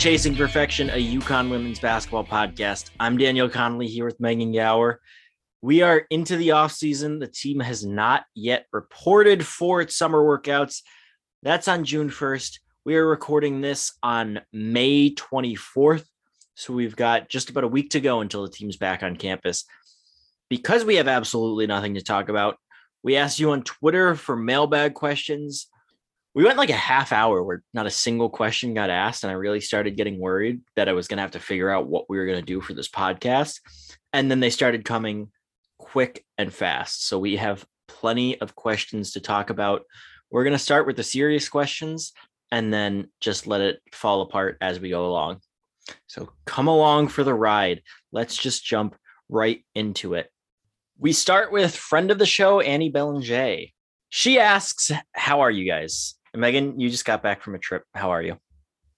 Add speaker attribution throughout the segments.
Speaker 1: Chasing Perfection, a UConn women's basketball podcast. I'm Daniel Connolly here with Megan Gower. We are into the off season. The team has not yet reported for its summer workouts. That's on June 1st. We are recording this on May 24th. So we've got just about a week to go until the team's back on campus. Because we have absolutely nothing to talk about, we asked you on Twitter for mailbag questions we went like a half hour where not a single question got asked and i really started getting worried that i was going to have to figure out what we were going to do for this podcast. And then they started coming quick and fast. So we have plenty of questions to talk about. We're going to start with the serious questions and then just let it fall apart as we go along. So come along for the ride. Let's just jump right into it. We start with friend of the show annie belanger she asks how are you guys Megan, you just got back from a trip. How are you?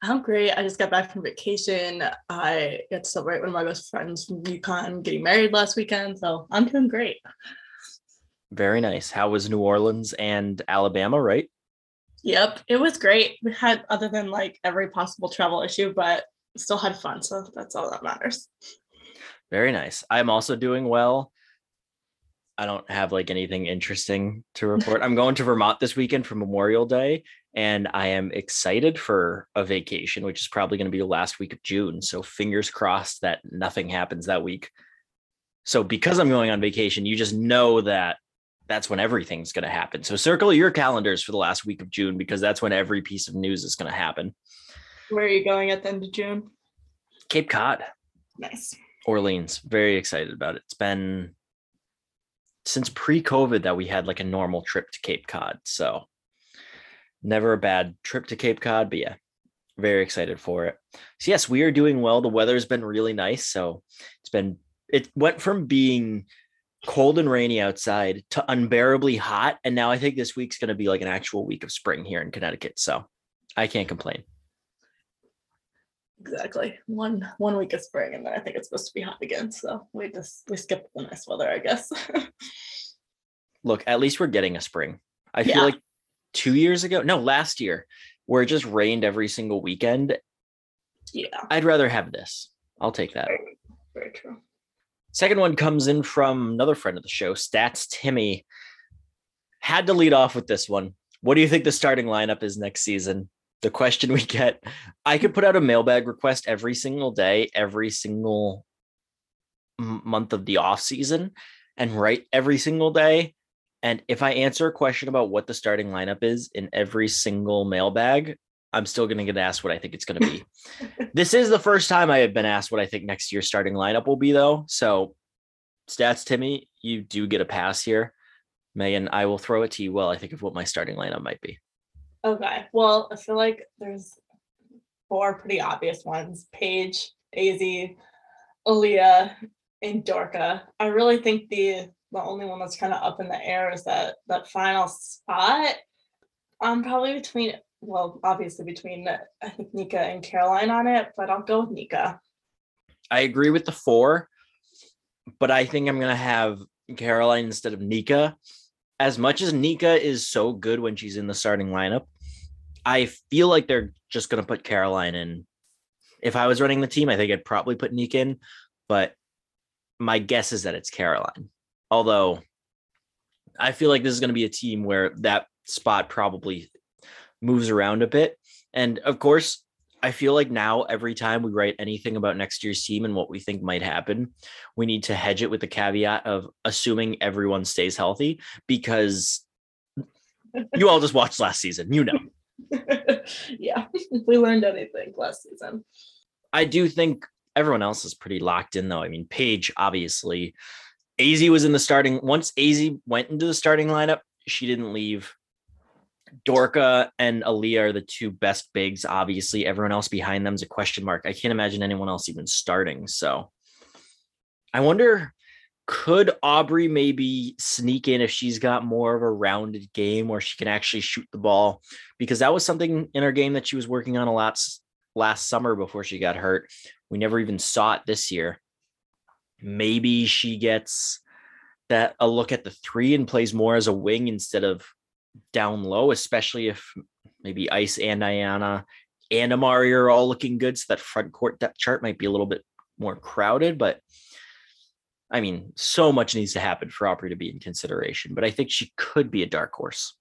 Speaker 2: I'm great. I just got back from vacation. I got to celebrate one of my best friends from UConn getting married last weekend. So I'm doing great.
Speaker 1: Very nice. How was New Orleans and Alabama, right?
Speaker 2: Yep, it was great. We had other than like every possible travel issue, but still had fun. So that's all that matters.
Speaker 1: Very nice. I'm also doing well. I don't have like anything interesting to report. I'm going to Vermont this weekend for Memorial Day, and I am excited for a vacation, which is probably going to be the last week of June. So fingers crossed that nothing happens that week. So because I'm going on vacation, you just know that that's when everything's going to happen. So circle your calendars for the last week of June because that's when every piece of news is going to happen.
Speaker 2: Where are you going at the end of June?
Speaker 1: Cape Cod.
Speaker 2: Nice.
Speaker 1: Orleans. Very excited about it. It's been since pre-COVID that we had like a normal trip to Cape Cod. So never a bad trip to Cape Cod, but yeah, very excited for it. So yes, we are doing well. The weather's been really nice. So it's been it went from being cold and rainy outside to unbearably hot. And now I think this week's gonna be like an actual week of spring here in Connecticut. So I can't complain.
Speaker 2: Exactly. One one week of spring and then I think it's supposed to be hot again. So we just we skipped the nice weather, I guess.
Speaker 1: Look, at least we're getting a spring. I yeah. feel like two years ago, no, last year, where it just rained every single weekend.
Speaker 2: Yeah.
Speaker 1: I'd rather have this. I'll take that.
Speaker 2: Very, very true.
Speaker 1: Second one comes in from another friend of the show, Stats Timmy. Had to lead off with this one. What do you think the starting lineup is next season? The question we get i could put out a mailbag request every single day every single month of the off season and write every single day. And if i answer a question about what the starting lineup is in every single mailbag i'm still going to get asked what i think it's going to be. This is the first time i have been asked what i think next year's starting lineup will be though. So stats timmy you do get a pass here. Megan i will throw it to you well i think of what my starting lineup might be
Speaker 2: Okay. Well, I feel like there's four pretty obvious ones Paige, Daisy, Aaliyah, and Dorka. I really think the the only one that's kind of up in the air is that that final spot. I'm probably between well, obviously between I think Nika and Caroline on it, but I'll go with Nika.
Speaker 1: I agree with the four, but I think I'm gonna have Caroline instead of Nika. As much as Nika is so good when she's in the starting lineup, I feel like they're just going to put Caroline in. If I was running the team, I think I'd probably put Nick in, but my guess is that it's Caroline. Although I feel like this is going to be a team where that spot probably moves around a bit. And of course, I feel like now every time we write anything about next year's team and what we think might happen, we need to hedge it with the caveat of assuming everyone stays healthy because you all just watched last season, you know.
Speaker 2: yeah, we learned anything last season.
Speaker 1: I do think Everyone else is pretty locked in, though. I mean, Paige, obviously, AZ was in the starting. Once AZ went into the starting lineup, she didn't leave. Dorka and Aaliyah are the two best bigs. Obviously, everyone else behind them is a question mark. I can't imagine anyone else even starting. So I wonder could Aubrey maybe sneak in if she's got more of a rounded game where she can actually shoot the ball? Because that was something in her game that she was working on a lot last summer before she got hurt. We never even saw it this year. Maybe she gets that a look at the three and plays more as a wing instead of down low, especially if maybe Ice and Ayanna and Amari are all looking good. So that front court depth chart might be a little bit more crowded, but I mean, so much needs to happen for Aubrey to be in consideration, but I think she could be a dark horse.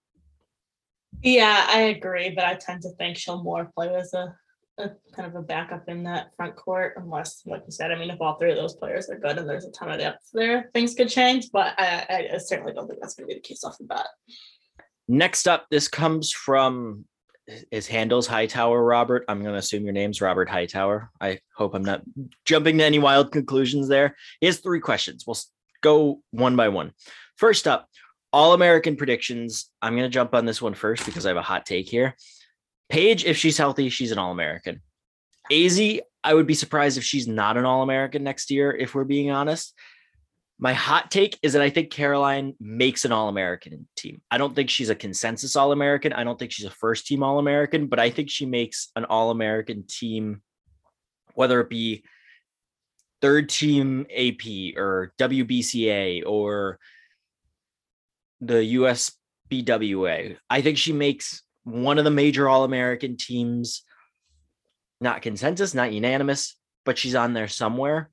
Speaker 2: Yeah, I agree, but I tend to think she'll more play as a, a kind of a backup in that front court, unless, like you said, I mean, if all three of those players are good and there's a ton of depth there, things could change. But I, I certainly don't think that's going to be the case off the bat.
Speaker 1: Next up, this comes from his handles Hightower Robert. I'm going to assume your name's Robert Hightower. I hope I'm not jumping to any wild conclusions there. He has three questions. We'll go one by one. First up, All American predictions. I'm going to jump on this one first because I have a hot take here. Paige, if she's healthy, she's an All American. AZ, I would be surprised if she's not an All American next year, if we're being honest. My hot take is that I think Caroline makes an All American team. I don't think she's a consensus All American. I don't think she's a first team All American, but I think she makes an All American team, whether it be third team AP or WBCA or the USBWA. I think she makes one of the major All American teams, not consensus, not unanimous, but she's on there somewhere.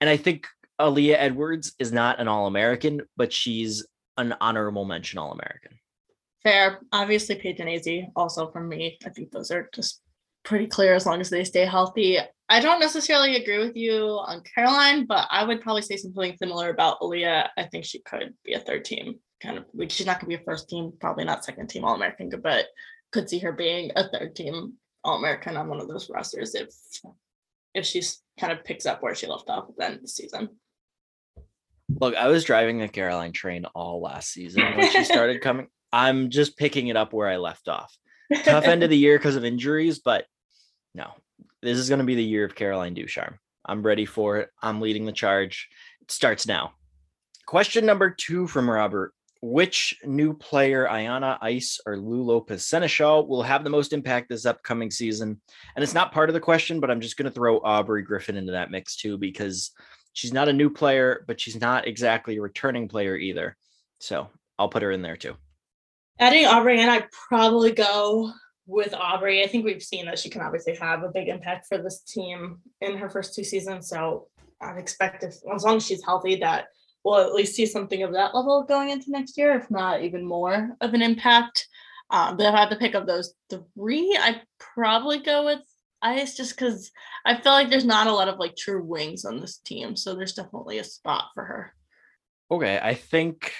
Speaker 1: And I think Aaliyah Edwards is not an All American, but she's an honorable mention All American.
Speaker 2: Fair. Obviously, and also from me. I think those are just pretty clear as long as they stay healthy. I don't necessarily agree with you on Caroline, but I would probably say something similar about Aaliyah. I think she could be a third team kind of like she's not gonna be a first team, probably not second team All American, but could see her being a third team All American on one of those rosters if if she's kind of picks up where she left off at the end of the season.
Speaker 1: Look, I was driving the Caroline train all last season when she started coming. I'm just picking it up where I left off. Tough end of the year because of injuries, but no, this is going to be the year of Caroline Ducharme. I'm ready for it. I'm leading the charge. It starts now. Question number two from Robert. Which new player, Ayanna Ice or Lou Lopez Seneschal, will have the most impact this upcoming season? And it's not part of the question, but I'm just going to throw Aubrey Griffin into that mix too, because She's not a new player, but she's not exactly a returning player either. So I'll put her in there too.
Speaker 2: Adding Aubrey and I probably go with Aubrey. I think we've seen that she can obviously have a big impact for this team in her first two seasons. So I'd expect if as long as she's healthy that we'll at least see something of that level going into next year, if not even more of an impact. Um, but if I had to pick up those three, I'd probably go with Ice just because I feel like there's not a lot of like true wings on this team. So there's definitely a spot for her.
Speaker 1: Okay. I think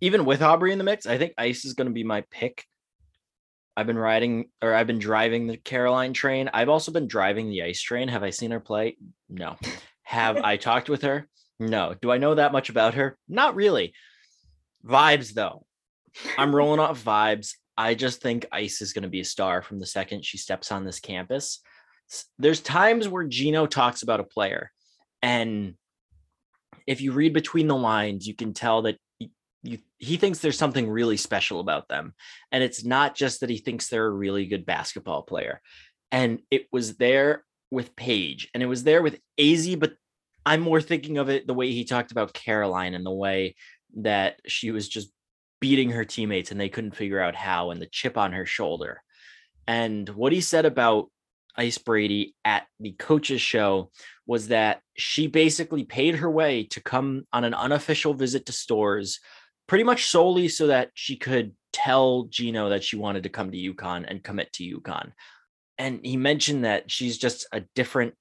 Speaker 1: even with Aubrey in the mix, I think Ice is going to be my pick. I've been riding or I've been driving the Caroline train. I've also been driving the ice train. Have I seen her play? No. Have I talked with her? No. Do I know that much about her? Not really. Vibes though. I'm rolling off vibes. I just think Ice is going to be a star from the second she steps on this campus. There's times where Gino talks about a player, and if you read between the lines, you can tell that he, you, he thinks there's something really special about them. And it's not just that he thinks they're a really good basketball player. And it was there with Paige and it was there with AZ, but I'm more thinking of it the way he talked about Caroline and the way that she was just beating her teammates and they couldn't figure out how and the chip on her shoulder. And what he said about Ice Brady at the coaches show was that she basically paid her way to come on an unofficial visit to Storrs pretty much solely so that she could tell Gino that she wanted to come to UConn and commit to UConn. And he mentioned that she's just a different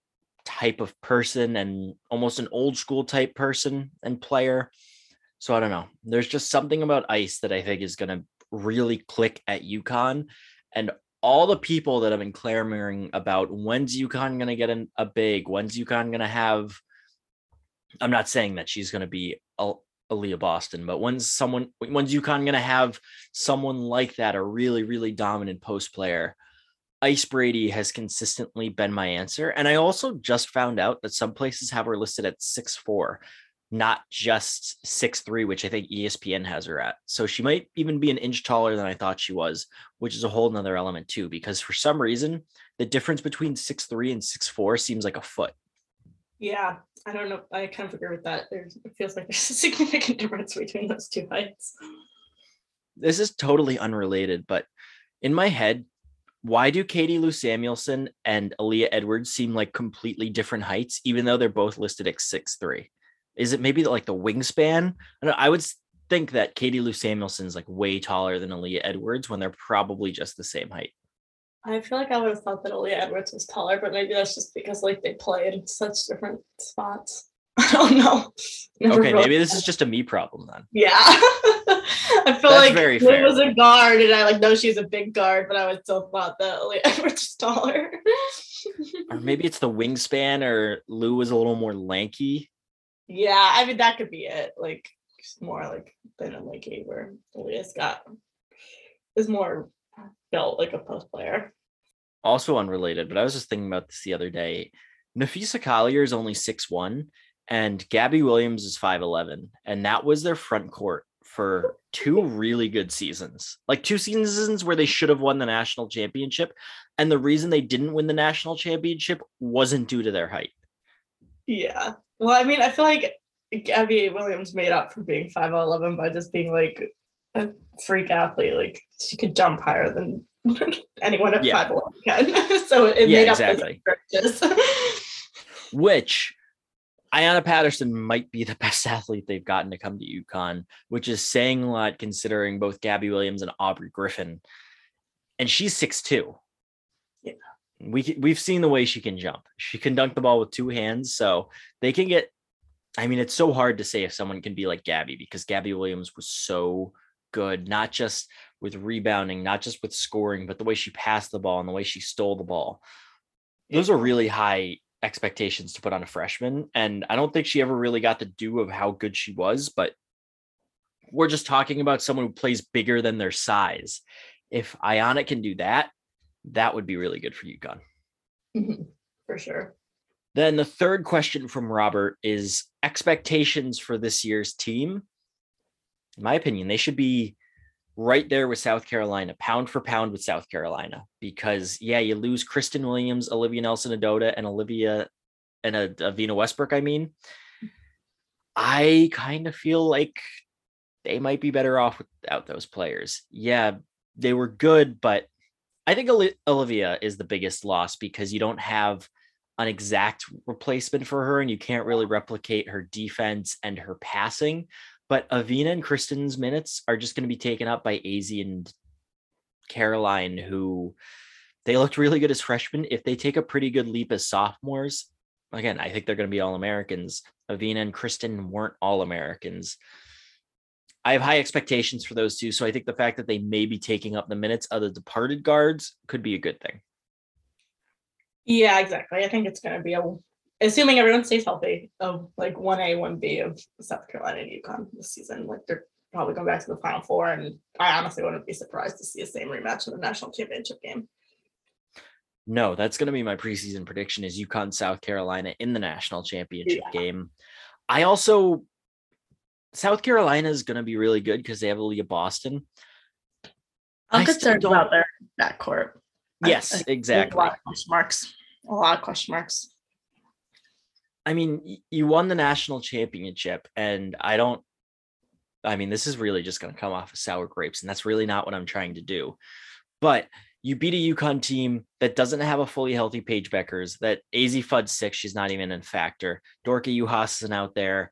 Speaker 1: type of person and almost an old school type person and player so I don't know. There's just something about ice that I think is going to really click at UConn. And all the people that have been clamoring about when's UConn going to get an, a big, when's UConn going to have. I'm not saying that she's going to be a, Aaliyah Boston, but when's someone, when's UConn going to have someone like that, a really, really dominant post player? Ice Brady has consistently been my answer. And I also just found out that some places have her listed at six four, not just six three, which I think ESPN has her at. So she might even be an inch taller than I thought she was, which is a whole nother element too, because for some reason, the difference between six three and six four seems like a foot.
Speaker 2: Yeah, I don't know. I kind of agree with that. There's, it feels like there's a significant difference between those two heights.
Speaker 1: This is totally unrelated, but in my head, why do Katie Lou Samuelson and Aaliyah Edwards seem like completely different heights, even though they're both listed at six three? Is it maybe like the wingspan? I, know, I would think that Katie Lou Samuelson is like way taller than Aaliyah Edwards when they're probably just the same height.
Speaker 2: I feel like I would have thought that Aaliyah Edwards was taller, but maybe that's just because like they play in such different spots. I don't know.
Speaker 1: Never okay, maybe this is just a me problem then.
Speaker 2: Yeah. I feel That's like very fair. was a guard and I like know she's a big guard, but I would still thought that Aaliyah Edwards was taller.
Speaker 1: or maybe it's the wingspan or Lou was a little more lanky.
Speaker 2: Yeah, I mean that could be it. Like more like than a lanky where Aaliyah's got is more built like a post player.
Speaker 1: Also unrelated, but I was just thinking about this the other day. Napheesa Collier is only six one, and Gabby Williams is 5'11. And that was their front court for two really good seasons. Like two seasons where they should have won the national championship. And the reason they didn't win the national championship wasn't due to their height.
Speaker 2: Yeah. Well, I mean, I feel like Gabby Williams made up for being 5'11 by just being like a freak athlete. Like she could jump higher than anyone at yeah. 5'11 can. so it yeah, made exactly. up
Speaker 1: Which Ayanna Patterson might be the best athlete they've gotten to come to UConn, which is saying a lot considering both Gabby Williams and Aubrey Griffin. And she's six two. We we've seen the way she can jump. She can dunk the ball with two hands, so they can get I mean, it's so hard to say if someone can be like Gabby because Gabby Williams was so good, not just with rebounding, not just with scoring, but the way she passed the ball and the way she stole the ball. Those are really high expectations to put on a freshman. And I don't think she ever really got the due of how good she was, but we're just talking about someone who plays bigger than their size. If Ayanna can do that, that would be really good for UConn.
Speaker 2: Mm-hmm. For sure.
Speaker 1: Then the third question from Robert is expectations for this year's team. In my opinion, they should be right there with South Carolina, pound for pound with South Carolina, because yeah, you lose Christyn Williams, Olivia Nelson-Ododa, and Olivia and a, Evina Westbrook. I mean, I kind of feel like they might be better off without those players. Yeah, they were good, but I think Olivia is the biggest loss because you don't have an exact replacement for her and you can't really replicate her defense and her passing. But Evina and Christyn's minutes are just going to be taken up by Azzi and Caroline, who they looked really good as freshmen. If they take a pretty good leap as sophomores, again, I think they're going to be all Americans. Evina and Kristen weren't all Americans. I have high expectations for those two. So I think the fact that they may be taking up the minutes of the departed guards could be a good thing.
Speaker 2: Yeah, exactly. I think it's going to be a assuming everyone stays healthy, of like one A, one B of South Carolina and UConn this season. Like they're probably going back to the Final Four, and I honestly wouldn't be surprised to see a same rematch in the national championship game.
Speaker 1: No, that's going to be my preseason prediction: is UConn South Carolina in the national championship yeah. game. I also South Carolina is going to be really good because they have Aaliyah Boston.
Speaker 2: I'm I concerned about their backcourt.
Speaker 1: Yes, I, I exactly.
Speaker 2: A lot of question marks. A lot of question marks.
Speaker 1: I mean, you won the national championship, and I don't. I mean, this is really just going to come off of sour grapes, and that's really not what I'm trying to do. But you beat a UConn team that doesn't have a fully healthy Paige Bueckers, that Azzi Fudd six, she's not even in factor. Dorka Juhász isn't out there.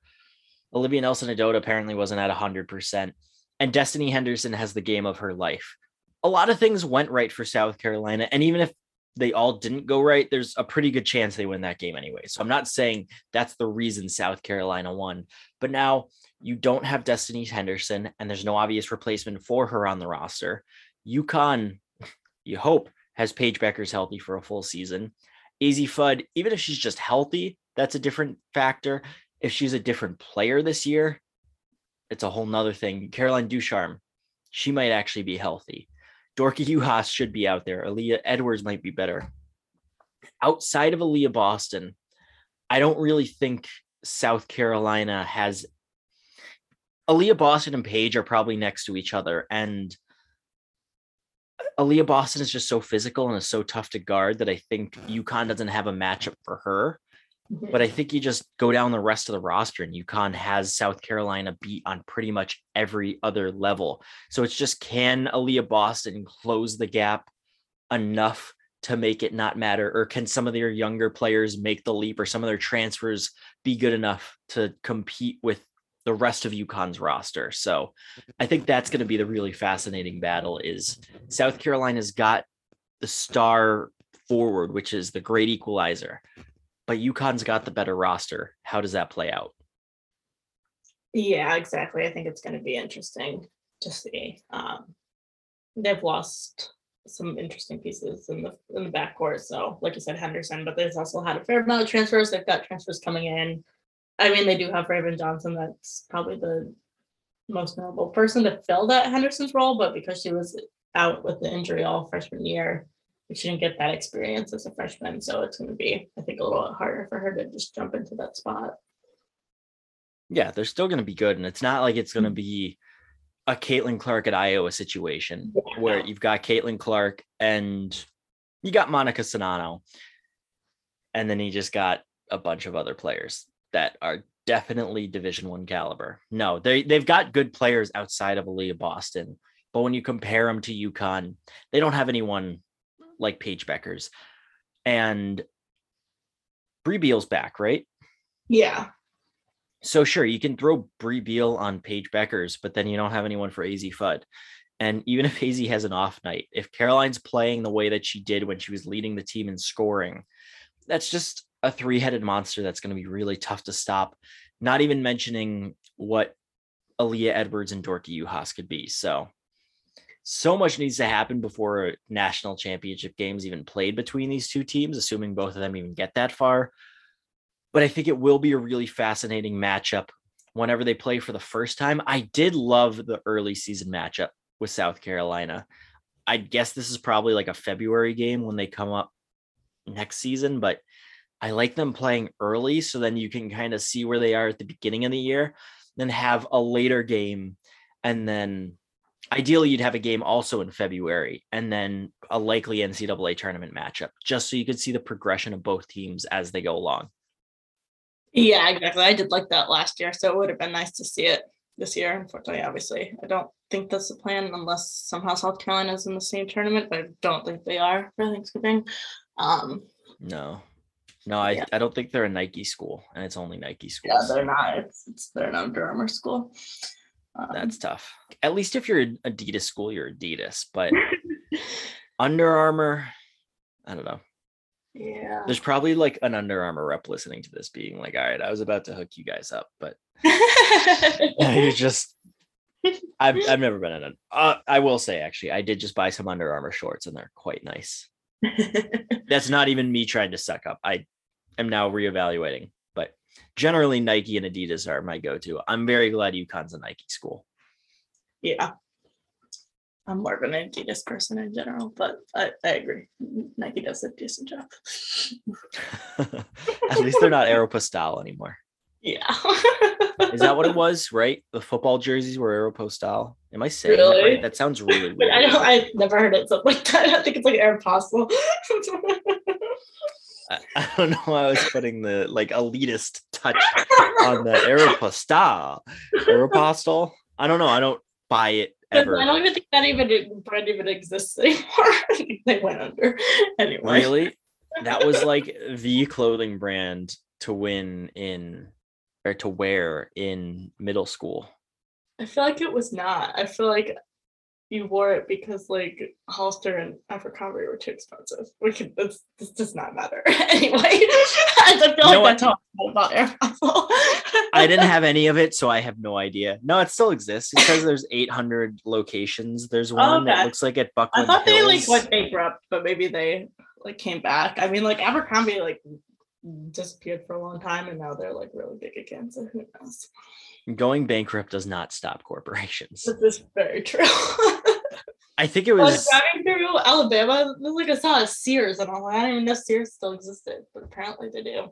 Speaker 1: Olivia Nelson-Ododa apparently wasn't at 100%. And Destiny Henderson has the game of her life. A lot of things went right for South Carolina. And even if they all didn't go right, there's a pretty good chance they win that game anyway. So I'm not saying that's the reason South Carolina won, but now you don't have Destiny Henderson and there's no obvious replacement for her on the roster. UConn, you hope, has Paige Bueckers healthy for a full season. Azzi Fudd, even if she's just healthy, that's a different factor. If she's a different player this year, it's a whole nother thing. Caroline Ducharme, she might actually be healthy. Dorka Juhász should be out there. Aaliyah Edwards might be better. Outside of Aaliyah Boston, I don't really think South Carolina has Aaliyah Boston and Paige are probably next to each other. And Aaliyah Boston is just so physical and is so tough to guard that I think UConn doesn't have a matchup for her. But I mm-hmm. think you just go down the rest of the roster and UConn has South Carolina beat on pretty much every other level. So it's just can Aaliyah Boston close the gap enough to make it not matter? Or can some of their younger players make the leap or some of their transfers be good enough to compete with the rest of UConn's roster. So I think that's going to be the really fascinating battle is South Carolina's got the star forward, which is the great equalizer, but UConn's got the better roster. How does that play out?
Speaker 2: Yeah, exactly. I think it's going to be interesting to see. Um, they've lost some interesting pieces in the in the backcourt. So, like you said, Henderson, but they've also had a fair amount of transfers. They've got transfers coming in. I mean, they do have Raven Johnson. That's probably the most notable person to fill that Henderson's role, but because she was out with the injury all freshman year, she didn't get that experience as a freshman. So it's going to be, I think, a little bit harder for her to just jump into that spot.
Speaker 1: Yeah, they're still going to be good, and it's not like it's going to mm-hmm. be a Caitlin Clark at Iowa situation yeah. where you've got Caitlin Clark and you got Monica Czinano. and then you just got a bunch of other players that are definitely division one caliber. No, they they've got good players outside of Aaliyah Boston, but when you compare them to UConn, they don't have anyone like Paige Bueckers. And Brea Beal's back, right?
Speaker 2: Yeah.
Speaker 1: So sure, you can throw Brea Beal on Paige Bueckers, but then you don't have anyone for Azzi Fudd. And even if Azzi has an off night, if Caroline's playing the way that she did when she was leading the team in scoring, that's just a three-headed monster that's going to be really tough to stop. Not even mentioning what Aaliyah Edwards and Dorka Juhász could be. So, so much needs to happen before national championship games even played between these two teams, assuming both of them even get that far. But I think it will be a really fascinating matchup whenever they play for the first time. I did love the early season matchup with South Carolina. I guess this is probably like a February game when they come up next season, but I like them playing early so then you can kind of see where they are at the beginning of the year, then have a later game, and then ideally you'd have a game also in February and then a likely NCAA tournament matchup, just so you could see the progression of both teams as they go along.
Speaker 2: Yeah, exactly. I did like that last year, so it would have been nice to see it this year. Unfortunately, obviously, I don't think that's the plan unless somehow South Carolina is in the same tournament, but I don't think they are for Thanksgiving. Um,
Speaker 1: no, no, I, yeah. I don't think they're a Nike school, and it's only Nike school.
Speaker 2: Yeah, they're not. It's, it's they're an Under Armour school.
Speaker 1: Um, That's tough. At least if you're Adidas school, you're Adidas. But Under Armour, I don't know.
Speaker 2: Yeah.
Speaker 1: There's probably like an Under Armour rep listening to this, being like, "All right, I was about to hook you guys up, but you just." I've I've never been in an Uh, I will say actually, I did just buy some Under Armour shorts, and they're quite nice. That's not even me trying to suck up. I am now reevaluating. Generally, Nike and Adidas are my go-to. I'm very glad UConn's a Nike school.
Speaker 2: Yeah. I'm more of an Adidas person in general, but I, I agree. Nike does a decent job.
Speaker 1: At least they're not Aeropostale anymore.
Speaker 2: Yeah.
Speaker 1: Is that what it was? Right? The football jerseys were Aeropostale. Am I saying really? that right? That sounds really weird.
Speaker 2: I don't. I've never heard it something like that. I think it's like Aeropostale.
Speaker 1: I, I don't know. Why I was putting the like elitist touch on the Aeropostale. Aeropostale. I don't know. I don't buy it ever.
Speaker 2: I don't even think that even brand even exists anymore. they went under anyway.
Speaker 1: Really? That was like the clothing brand to win in or to wear in middle school.
Speaker 2: I feel like it was not. I feel like you wore it because like Hollister and Abercrombie were too expensive. We could this this does not matter anyway. I feel you like that's all about Air
Speaker 1: I didn't have any of it, so I have no idea. No, it still exists. It says there's 800 locations. There's oh, one that looks like at
Speaker 2: I
Speaker 1: Buckland
Speaker 2: thought they like
Speaker 1: Hills.
Speaker 2: went bankrupt, but maybe they like came back. I mean, like Abercrombie like disappeared for a long time, and now they're like really big again. So who knows?
Speaker 1: Going bankrupt does not stop corporations.
Speaker 2: This is very true.
Speaker 1: I think it was,
Speaker 2: I was driving through Alabama. Like I saw a Sears, and I'm like, I didn't even know Sears still existed, but apparently they do.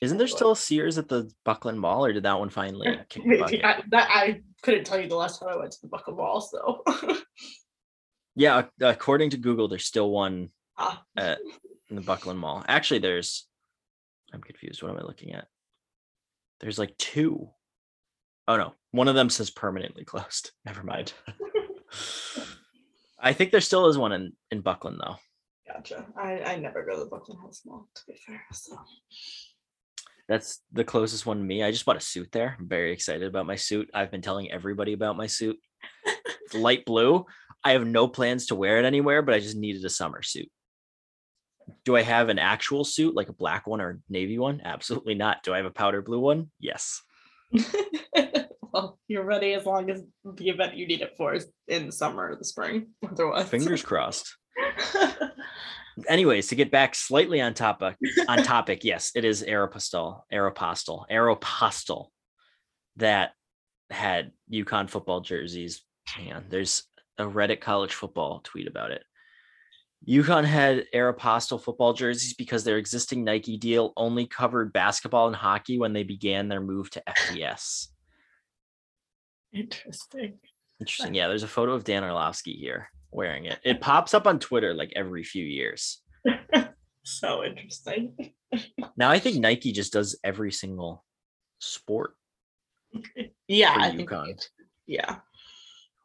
Speaker 1: Isn't there still a Sears at the Buckland Mall, or did that one finally kick the
Speaker 2: Maybe? I, that, I couldn't tell you the last time I went to the Buckland Mall. So
Speaker 1: Yeah, according to Google, there's still one
Speaker 2: Ah.
Speaker 1: at in the Buckland Mall. Actually, there's. I'm confused. What am I looking at? There's like two. Oh no, one of them says permanently closed. Never mind. I think there still is one in in Buckland though.
Speaker 2: gotcha. I, I never go to the Buckland Hills Mall to be fair. So
Speaker 1: That's the closest one to me. I just bought a suit there. I'm very excited about my suit. I've been telling everybody about my suit. It's light blue. I have no plans to wear it anywhere, but I just needed a summer suit. Do I have an actual suit, like a black one or a navy one? Absolutely not. Do I have a powder blue one? Yes.
Speaker 2: well, you're ready as long as the event you need it for is in the summer or the spring. Otherwise,
Speaker 1: Fingers crossed. Anyways, to get back slightly on topic, on topic, yes, it is Aeropostale, Aeropostale, Aeropostale that had UConn football jerseys. Hang on, there's a Reddit college football tweet about it. UConn had Aeropostale football jerseys because their existing Nike deal only covered basketball and hockey when they began their move to FBS.
Speaker 2: Interesting.
Speaker 1: Interesting. Yeah, there's a photo of Dan Orlovsky here wearing it. It pops up on Twitter like every few years.
Speaker 2: So interesting.
Speaker 1: Now I think Nike just does every single sport,
Speaker 2: Yeah, I think. Yeah.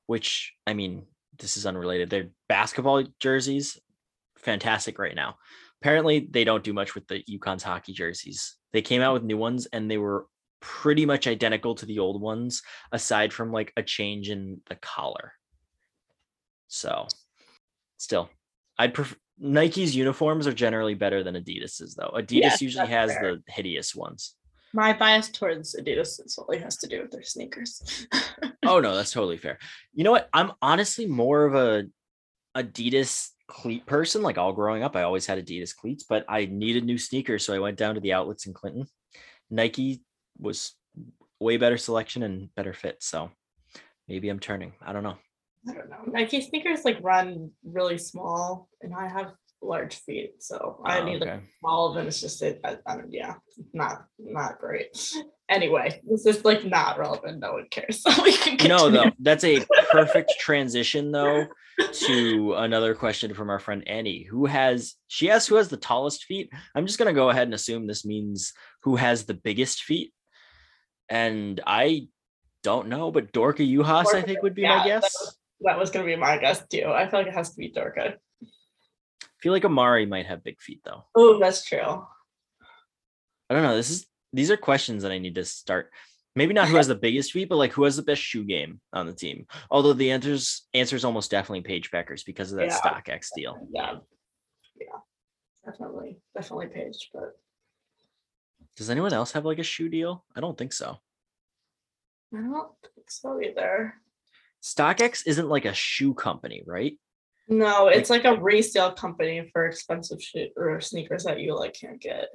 Speaker 1: which I mean, this is unrelated. Their basketball jerseys, fantastic right now. Apparently, they don't do much with the UConn's hockey jerseys. They came out with new ones and they were pretty much identical to the old ones, aside from like a change in the collar. So, still, I'd prefer Nike's uniforms are generally better than Adidas's, though. Adidas
Speaker 2: Yes,
Speaker 1: usually has
Speaker 2: fair.
Speaker 1: the hideous ones.
Speaker 2: My bias towards Adidas is only has to do with their sneakers.
Speaker 1: oh no, that's totally fair. You know what? I'm honestly more of a Adidas cleat person. Like all growing up, I always had Adidas cleats, but I needed new sneakers, so I went down to the outlets in Clinton. Nike was way better selection and better fit, so maybe I'm turning. I don't know.
Speaker 2: I don't know. Nike sneakers like run really small, and I have large feet, so I
Speaker 1: Oh,
Speaker 2: need like
Speaker 1: okay.
Speaker 2: small of them. It's just it. I, I don't, yeah, not not great. Anyway, this is like not relevant. No one cares. So we can
Speaker 1: No, though, that's a perfect transition though to another question from our friend Annie, who has she asks who has the tallest feet. I'm just gonna go ahead and assume this means who has the biggest feet. And I don't know, but Dorka Juhász, I think, would be
Speaker 2: yeah,
Speaker 1: my
Speaker 2: that
Speaker 1: guess.
Speaker 2: was- That was gonna be my guess too. I feel like it has to be Dorka.
Speaker 1: I feel like Amari might have big feet though.
Speaker 2: Oh, that's true.
Speaker 1: I don't know. This is these are questions that I need to start. Maybe not who has the biggest feet, but like who has the best shoe game on the team. Although the answers answer is almost definitely Paige Bueckers because of that
Speaker 2: Yeah.
Speaker 1: X deal.
Speaker 2: Yeah, yeah, definitely, definitely Paige. But
Speaker 1: Does anyone else have like a shoe deal? I don't think so.
Speaker 2: I don't think so either.
Speaker 1: StockX isn't like a shoe company, right?
Speaker 2: No, it's like a resale company for expensive shit or sneakers that you like can't get.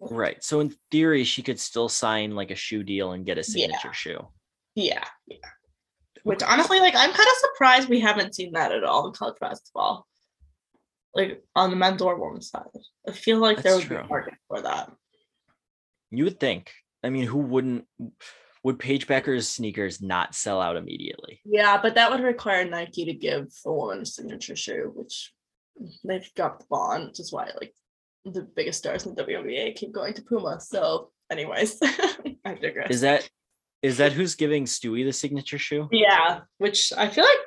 Speaker 1: Right. So in theory, she could still sign like a shoe deal and get a
Speaker 2: Yeah.
Speaker 1: signature shoe.
Speaker 2: Yeah, yeah. Which honestly, like, I'm kind of surprised we haven't seen that at all in college basketball, like on the men's or women's side. I feel like there
Speaker 1: That's
Speaker 2: would be a market for that.
Speaker 1: You would think. I mean, who wouldn't? Would Paige Bueckers sneakers not sell out immediately?
Speaker 2: Yeah, but that would require Nike to give a woman a signature shoe, which they've dropped the bond, which is why like the biggest stars in the WNBA keep going to Puma. So, anyways, I digress.
Speaker 1: Is that is that who's giving Stewie the signature shoe?
Speaker 2: Yeah, which I feel like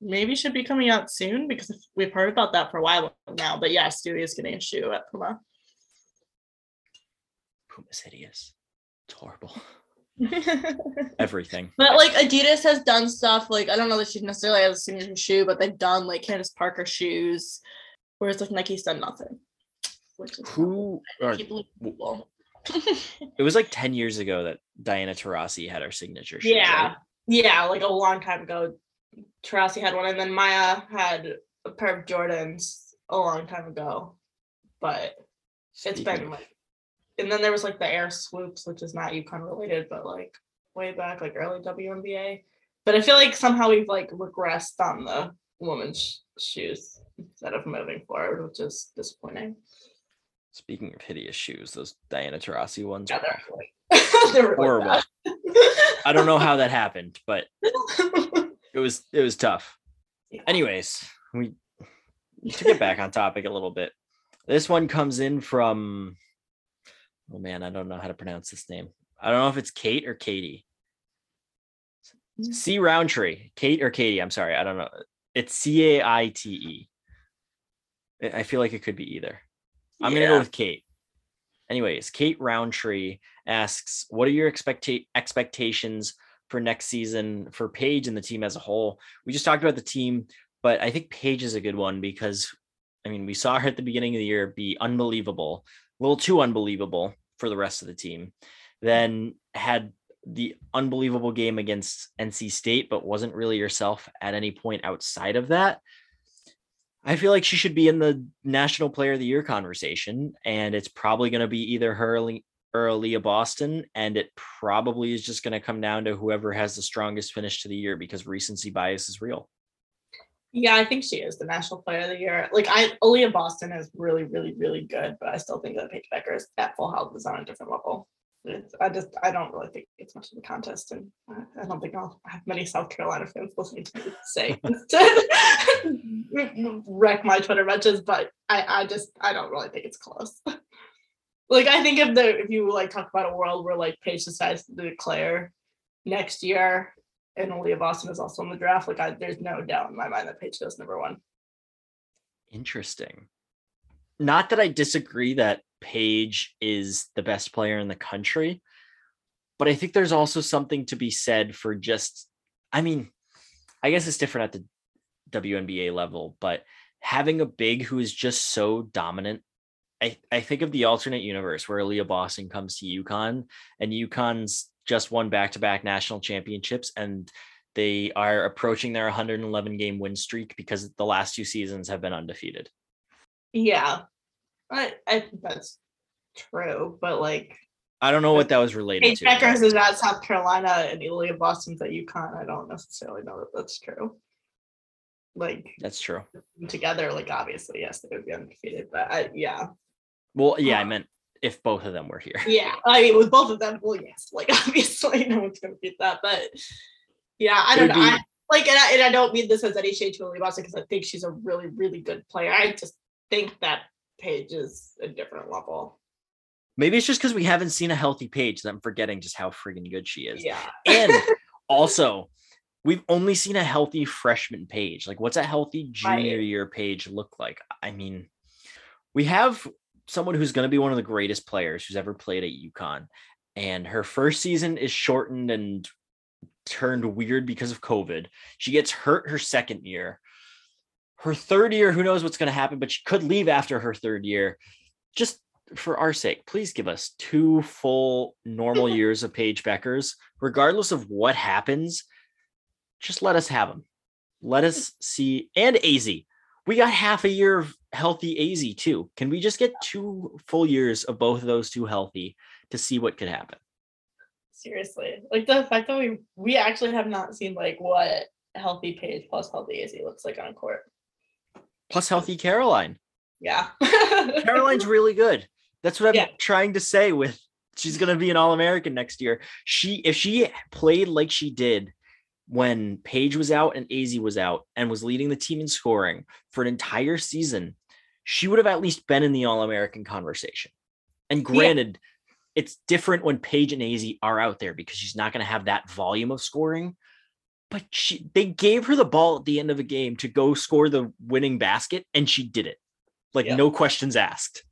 Speaker 2: maybe should be coming out soon because we've heard about that for a while now. But yeah, Stewie is getting a shoe at Puma.
Speaker 1: Puma's hideous. It's horrible. Everything.
Speaker 2: But like Adidas has done stuff like I don't know that she necessarily has a signature shoe, but they've done like Candace Parker shoes, whereas like Nike's done nothing. Which is
Speaker 1: Who or
Speaker 2: keep losing people.
Speaker 1: it was like 10 years ago that Diana Taurasi had our signature shoes.
Speaker 2: yeah.
Speaker 1: right?
Speaker 2: Yeah, like a long time ago. Taurasi had one, and then Maya had a pair of Jordans a long time ago. But it's
Speaker 1: Speaking
Speaker 2: been like and then there was like the air swoops, which is not UConn related, but like way back, like early WNBA. But I feel like somehow we've like regressed on the women's shoes instead of moving forward, which is disappointing.
Speaker 1: Speaking of hideous shoes, those Diana Taurasi ones.
Speaker 2: Yeah, they're
Speaker 1: awful.
Speaker 2: really, they're really
Speaker 1: Horrible. I don't know how that happened, but it was it was tough.
Speaker 2: Yeah.
Speaker 1: Anyways, we to get back on topic a little bit. This one comes in from oh man, I don't know how to pronounce this name. I don't know if it's Kate or Katie. Mm. C Roundtree, Kate or Katie. I'm sorry, I don't know. It's C A I T E. I feel like it could be either. I'm gonna go with Kate. Anyways, Kate Roundtree asks, "What are your expecta- expectations for next season for Paige and the team as a whole?" We just talked about the team, but I think Paige is a good one because, I mean, we saw her at the beginning of the year be unbelievable, a little too unbelievable for the rest of the team. Hmm. Then had the unbelievable game against NC State, but wasn't really yourself at any point outside of that. I feel like she should be in the National Player of the Year conversation, and it's probably going to be either her or Le- or Aaliyah Boston, and it probably is just going to come down to whoever has the strongest finish to the year because recency bias is real.
Speaker 2: Yeah, I think she is the national player of the year. Like I Aaliyah Boston is really, really, really good, but I still think that Paige Bueckers is at full health is on a different level. It's, I just I don't really think it's much of a contest, and I, I don't think I'll have many South Carolina fans listening to me say wreck my Twitter mentions, but I I just I don't really think it's close. like I think if the if you like talk about a world where like Paige decides to declare next year and Aaliyah Boston is also in the draft. Like, I, there's no doubt in my mind that Paige goes number one.
Speaker 1: Interesting. Not that I disagree that Paige is the best player in the country, but I think there's also something to be said for just, I mean, I guess it's different at the WNBA level, but having a big who is just so dominant. I, I think of the alternate universe where Aaliyah Boston comes to UConn and UConn's just won back to back national championships and they are approaching their 111 game win streak because the last two seasons have been undefeated.
Speaker 2: Yeah, I, I think that's true. But like,
Speaker 1: I don't know what that was related
Speaker 2: Paige
Speaker 1: to.
Speaker 2: Bueckers is at South Carolina and Aaliyah Boston's at UConn. I don't necessarily know that that's true. Like,
Speaker 1: That's true.
Speaker 2: together, like, obviously, yes, they would be undefeated. But I, yeah,
Speaker 1: Well, yeah, I
Speaker 2: Uh,
Speaker 1: meant if both of them were here.
Speaker 2: yeah. I mean, with both of them, well, yes, like, obviously, no one's going to beat that. But yeah, I don't
Speaker 1: would
Speaker 2: know. I, like, and I, and I don't mean this as any shade to Aaliyah Boston because I think she's a really, really good player. I just think that Paige is a different level.
Speaker 1: Maybe it's just because we haven't seen a healthy Paige that I'm forgetting just how freaking good she is.
Speaker 2: Yeah.
Speaker 1: And also, we've only seen a healthy freshman Paige. Like, what's a healthy junior
Speaker 2: Right.
Speaker 1: year Paige look like? I mean, we have someone who's going to be one of the greatest players who's ever played at UConn, and her first season is shortened and turned weird because of COVID. She gets hurt her second year. Her third year, who knows what's going to happen, but she could leave after her third year. Just for our sake, please give us two full normal years of Paige Bueckers, regardless of what happens. Just let us have them. Let us see, and AZ. We got half a year of healthy AZ too. Can we just get two full years of both of those two healthy to see what could happen?
Speaker 2: Seriously. Like the fact that we we actually have not seen like what healthy Paige plus healthy AZ looks like on court.
Speaker 1: Plus, healthy Caroline.
Speaker 2: Yeah.
Speaker 1: Caroline's really good. That's what I'm
Speaker 2: Yeah.
Speaker 1: trying to say with she's going to be an all-American next year. She if she played like she did when Paige was out and AZ was out and was leading the team in scoring for an entire season, she would have at least been in the all-American conversation. And granted, it's different when Paige and AZ are out there because she's not going to have that volume of scoring. But she they gave her the ball at the end of a game to go score the winning basket, and she did it. Like
Speaker 2: Yeah.
Speaker 1: no questions asked.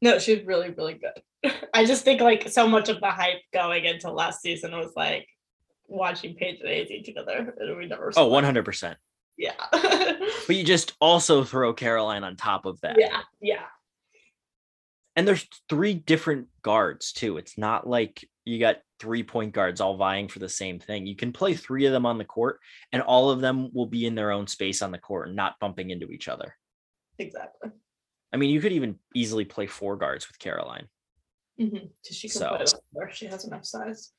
Speaker 2: no, she's really, really good. I just think like so much of the hype going into last season was like watching Paige and AZ together. And we never
Speaker 1: Oh, 100%.
Speaker 2: Yeah.
Speaker 1: But you just also throw Caroline on top of that.
Speaker 2: yeah. Yeah.
Speaker 1: And there's three different guards too. It's not like you got three point guards all vying for the same thing. You can play three of them on the court, and all of them will be in their own space on the court and not bumping into each other.
Speaker 2: Exactly.
Speaker 1: I mean, you could even easily play four guards with Caroline.
Speaker 2: Mm-hmm. She can
Speaker 1: So-
Speaker 2: play she has enough size.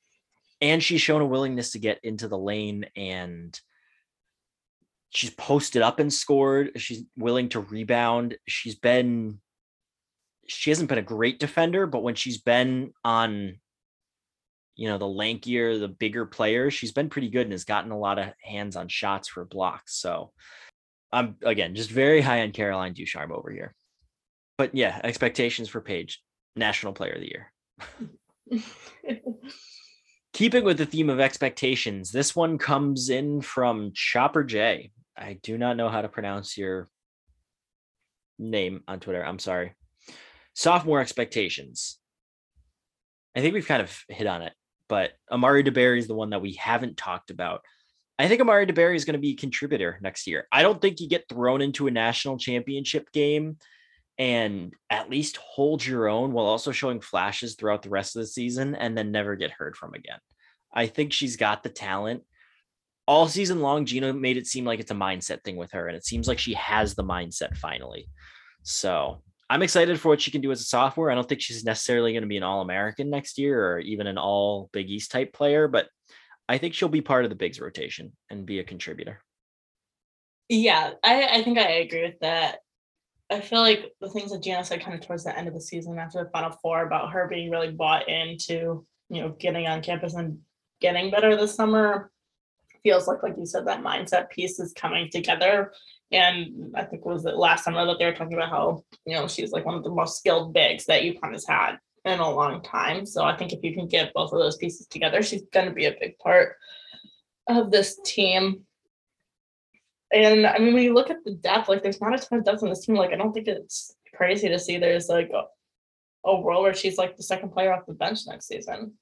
Speaker 1: And she's shown a willingness to get into the lane and she's posted up and scored. She's willing to rebound. She's been she hasn't been a great defender but when she's been on you know the lankier the bigger players she's been pretty good and has gotten a lot of hands on shots for blocks. So i'm again just very high on caroline ducharme over here. But yeah expectations for paige national player of the year keeping with the theme of expectations, this one comes in from Chopper J. I do not know how to pronounce your name on Twitter. I'm sorry. Sophomore expectations. I think we've kind of hit on it, but Amari DeBerry is the one that we haven't talked about. I think Amari DeBerry is going to be a contributor next year. I don't think you get thrown into a national championship game and at least hold your own while also showing flashes throughout the rest of the season and then never get heard from again. I think she's got the talent. All season long, Gino made it seem like it's a mindset thing with her, and it seems like she has the mindset finally. So I'm excited for what she can do as a sophomore. I don't think she's necessarily going to be an All American next year or even an All Big East type player, but I think she'll be part of the Bigs rotation and be a contributor.
Speaker 2: Yeah, I, I think I agree with that. I feel like the things that Gianna said kind of towards the end of the season after the final four about her being really bought into, you know, getting on campus and getting better this summer feels like, like you said, that mindset piece is coming together. And I think was it last summer that they were talking about how, you know, she's like one of the most skilled bigs that UConn has had in a long time. So I think if you can get both of those pieces together, she's going to be a big part of this team. And I mean, when you look at the depth, like there's not a ton of depth on this team. Like I don't think it's crazy to see there's like a, a world where she's like the second player off the bench next season.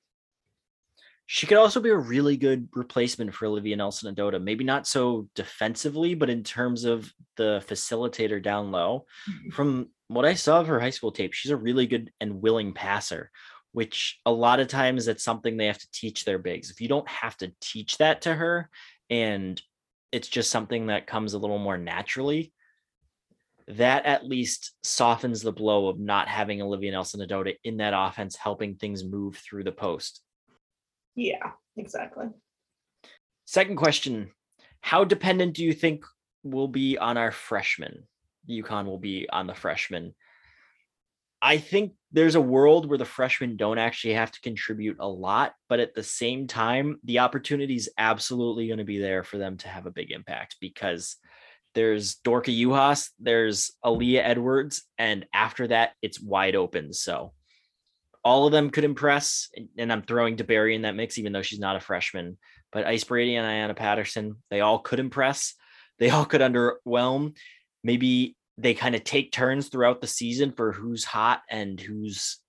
Speaker 1: She could also be a really good replacement for Olivia Nelson Ododa. Maybe not so defensively, but in terms of the facilitator down low. Mm-hmm. From what I saw of her high school tape, she's a really good and willing passer, which a lot of times that's something they have to teach their bigs. If you don't have to teach that to her and it's just something that comes a little more naturally, that at least softens the blow of not having Olivia Nelson Ododa in that offense, helping things move through the post.
Speaker 2: Yeah, exactly.
Speaker 1: Second question How dependent do you think will be on our freshmen? UConn will be on the freshmen. I think there's a world where the freshmen don't actually have to contribute a lot, but at the same time, the opportunity is absolutely going to be there for them to have a big impact because there's Dorka Juhász, there's Aaliyah Edwards, and after that, it's wide open. So all of them could impress, and I'm throwing DeBerry in that mix, even though she's not a freshman. But Ice Brady and Ayanna Patterson, they all could impress. They all could underwhelm. Maybe they kind of take turns throughout the season for who's hot and who's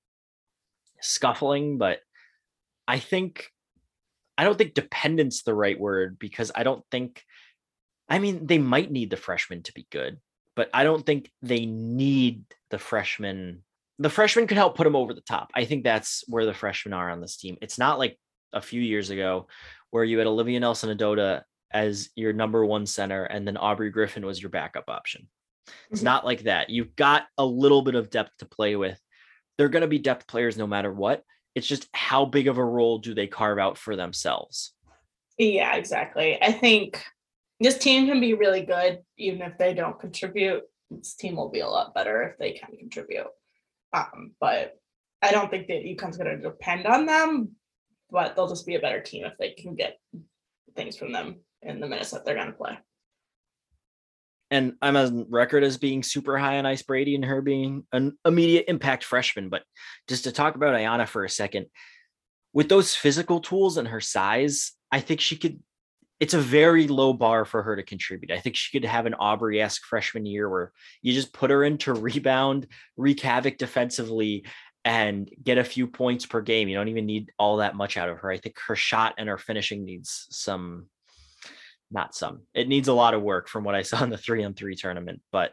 Speaker 1: scuffling. But I think I don't think dependence the right word because I don't think I mean they might need the freshmen to be good, but I don't think they need the freshmen. The freshmen could help put them over the top. I think that's where the freshmen are on this team. It's not like a few years ago where you had Olivia Nelson Ododa as your number one center and then Aubrey Griffin was your backup option. It's
Speaker 2: Mhm.
Speaker 1: not like that. You've got a little bit of depth to play with. They're going to be depth players no matter what. It's just how big of a role do they carve out for themselves?
Speaker 2: Yeah, exactly. I think this team can be really good even if they don't contribute. This team will be a lot better if they can contribute. Um, but I don't think that UConn's going to depend on them, but they'll just be a better team if they can get things from them in the minutes that they're going to play.
Speaker 1: And I'm on record as being super high on Ice Brady and her being an immediate impact freshman. But just to talk about Ayanna for a second, with those physical tools and her size, I think she could. It's a very low bar for her to contribute. I think she could have an Aubrey esque freshman year where you just put her in to rebound, wreak havoc defensively, and get a few points per game. You don't even need all that much out of her. I think her shot and her finishing needs some, not some, it needs a lot of work from what I saw in the three on three tournament, but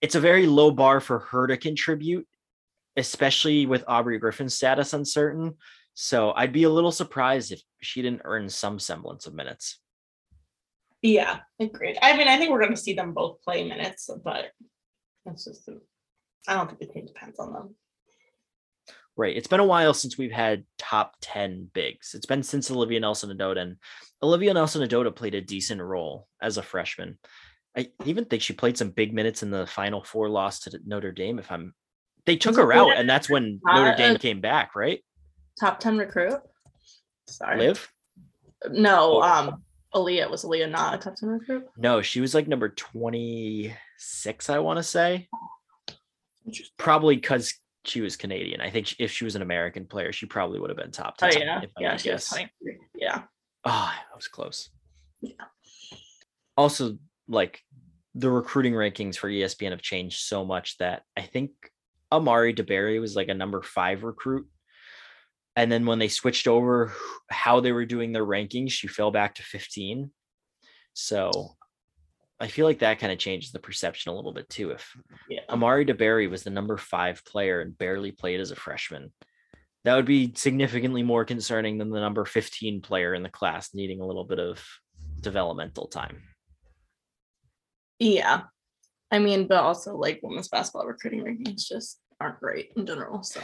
Speaker 1: it's a very low bar for her to contribute. especially with Aubrey Griffin's status uncertain. So I'd be a little surprised if she didn't earn some semblance of minutes.
Speaker 2: Yeah, agreed. I mean, I think we're going to see them both play minutes, but it's just, I don't think the team depends on them.
Speaker 1: Right. It's been a while since we've had top 10 bigs. It's been since Olivia Nelson Ododa, and Olivia Nelson Ododa played a decent role as a freshman. I even think she played some big minutes in the final four loss to Notre Dame. If I'm, they took her out, and that's when Notre Dame came back, right?
Speaker 2: Top 10 recruit. Sorry.
Speaker 1: Liv?
Speaker 2: No, oh. um, Aaliyah was Aaliyah not a top 10 recruit?
Speaker 1: No, she was like number 26, I want to say. Probably because she was Canadian. I think if she was an American player, she probably would have been top 10.
Speaker 2: Oh, yeah. yeah, she was Yeah.
Speaker 1: Ah, oh, that was close.
Speaker 2: Yeah.
Speaker 1: Also, like the recruiting rankings for ESPN have changed so much that I think Amari DeBerry was like a number five recruit. And then when they switched over how they were doing their rankings, she fell back to 15. So I feel like that kind of changes the perception a little bit too. If mm-hmm.
Speaker 2: yeah.
Speaker 1: Amari DeBerry was the number five player and barely played as a freshman, that would be significantly more concerning than the number 15 player in the class needing a little bit of developmental time.
Speaker 2: Yeah. I mean, but also like women's basketball recruiting rankings just aren't great in general. So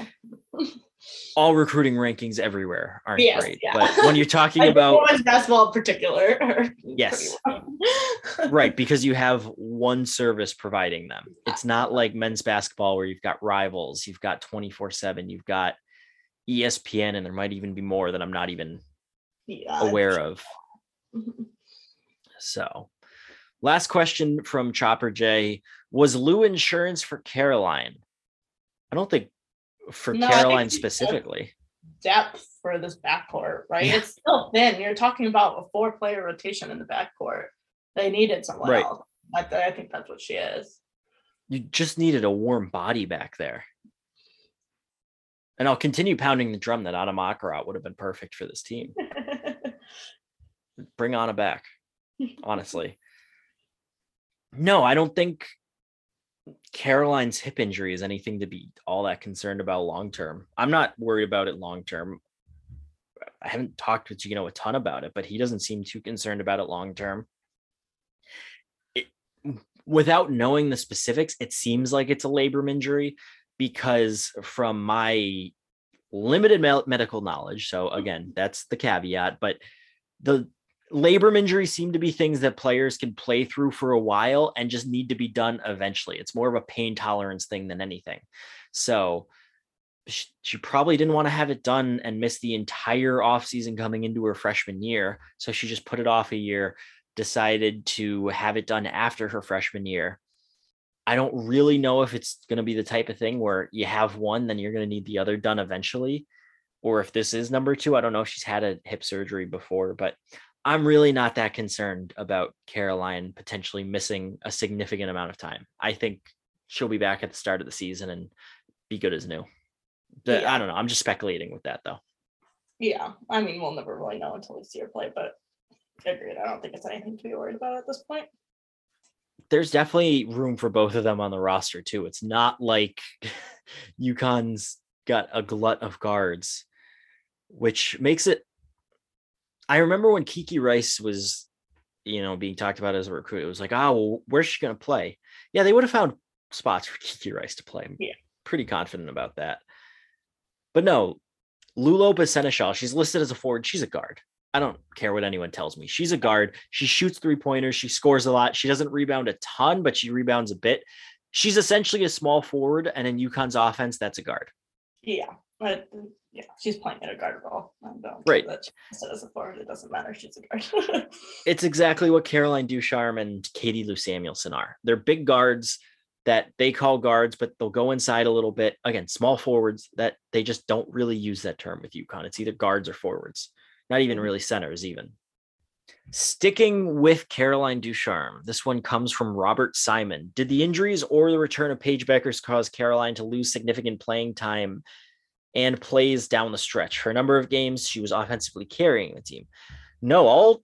Speaker 1: all recruiting rankings everywhere aren't yes, great. Yeah. But when you're talking about
Speaker 2: basketball in particular,
Speaker 1: yes, right, because you have one service providing them. It's not like men's basketball where you've got rivals, you've got 24 seven, you've got ESPN, and there might even be more that I'm not even
Speaker 2: yeah,
Speaker 1: aware of. Mm-hmm. So, last question from Chopper J was Lou insurance for Caroline? I don't think for no, Caroline specifically.
Speaker 2: Depth for this backcourt, right? Yeah. It's still thin. You're talking about a four player rotation in the backcourt. They needed someone right. else. I, I think that's what she is.
Speaker 1: You just needed a warm body back there. And I'll continue pounding the drum that Anna Makurat would have been perfect for this team. Bring Anna back, honestly. No, I don't think Caroline's hip injury is anything to be all that concerned about long term. I'm not worried about it long term. I haven't talked with you know a ton about it, but he doesn't seem too concerned about it long term. Without knowing the specifics, it seems like it's a labrum injury because from my limited medical knowledge, so mm-hmm. again, that's the caveat, but the labrum injuries seem to be things that players can play through for a while and just need to be done eventually. It's more of a pain tolerance thing than anything. So she, she probably didn't want to have it done and miss the entire offseason coming into her freshman year. So she just put it off a year, decided to have it done after her freshman year. I don't really know if it's going to be the type of thing where you have one, then you're going to need the other done eventually. Or if this is number two, I don't know if she's had a hip surgery before, but I'm really not that concerned about Caroline potentially missing a significant amount of time. I think she'll be back at the start of the season and be good as new. The, yeah. I don't know. I'm just speculating with that though.
Speaker 2: Yeah. I mean, we'll never really know until we see her play, but agreed. I don't think it's anything to be worried about at this point.
Speaker 1: There's definitely room for both of them on the roster too. It's not like UConn's got a glut of guards, which makes it I remember when Kiki Rice was, you know, being talked about as a recruit, it was like, oh, well, where's she going to play? Yeah, they would have found spots for Kiki Rice to play. I'm
Speaker 2: yeah.
Speaker 1: pretty confident about that. But no, Lulo Sénéchal, she's listed as a forward. She's a guard. I don't care what anyone tells me. She's a guard. She shoots three pointers. She scores a lot. She doesn't rebound a ton, but she rebounds a bit. She's essentially a small forward, and in UConn's offense, that's a guard.
Speaker 2: Yeah, but yeah, she's playing at a guard role.
Speaker 1: right.
Speaker 2: That as a forward, it doesn't matter. She's a guard.
Speaker 1: it's exactly what Caroline Ducharme and Katie Lou Samuelson are. They're big guards that they call guards, but they'll go inside a little bit. Again, small forwards that they just don't really use that term with UConn. It's either guards or forwards, not even really centers, even. Sticking with Caroline Ducharme, this one comes from Robert Simon. Did the injuries or the return of Paige Bueckers cause Caroline to lose significant playing time and plays down the stretch. For a number of games, she was offensively carrying the team. No, all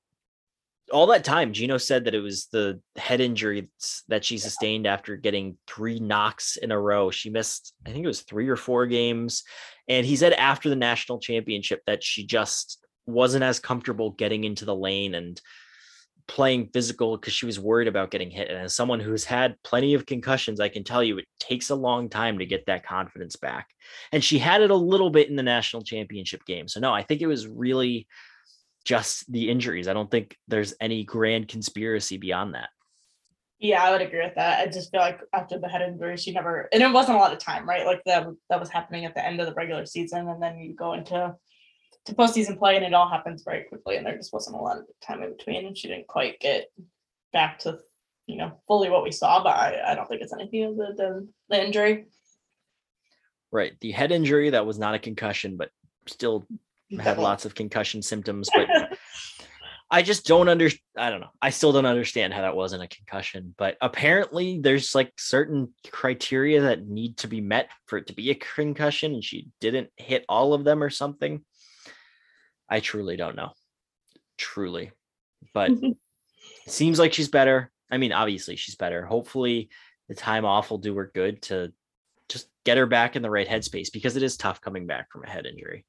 Speaker 1: all that time, Gino said that it was the head injury that she sustained after getting three knocks in a row. She missed, I think it was three or four games. And he said after the national championship that she just wasn't as comfortable getting into the lane and playing physical because she was worried about getting hit. And as someone who's had plenty of concussions, I can tell you it takes a long time to get that confidence back. And she had it a little bit in the national championship game. So, no, I think it was really just the injuries. I don't think there's any grand conspiracy beyond that.
Speaker 2: Yeah, I would agree with that. I just feel like after the head injury, she never, and it wasn't a lot of time, right? Like that that was happening at the end of the regular season, and then you go into to postseason play, and it all happens very quickly, and there just wasn't a lot of time in between, and she didn't quite get back to, you know, fully what we saw. But I, I don't think it's anything of the, the the injury.
Speaker 1: Right, the head injury that was not a concussion, but still had lots of concussion symptoms, but I just don't under I don't know. I still don't understand how that wasn't a concussion, but apparently there's like certain criteria that need to be met for it to be a concussion and she didn't hit all of them or something. I truly don't know. Truly. But seems like she's better. I mean, obviously she's better. Hopefully the time off will do her good to just get her back in the right headspace because it is tough coming back from a head injury.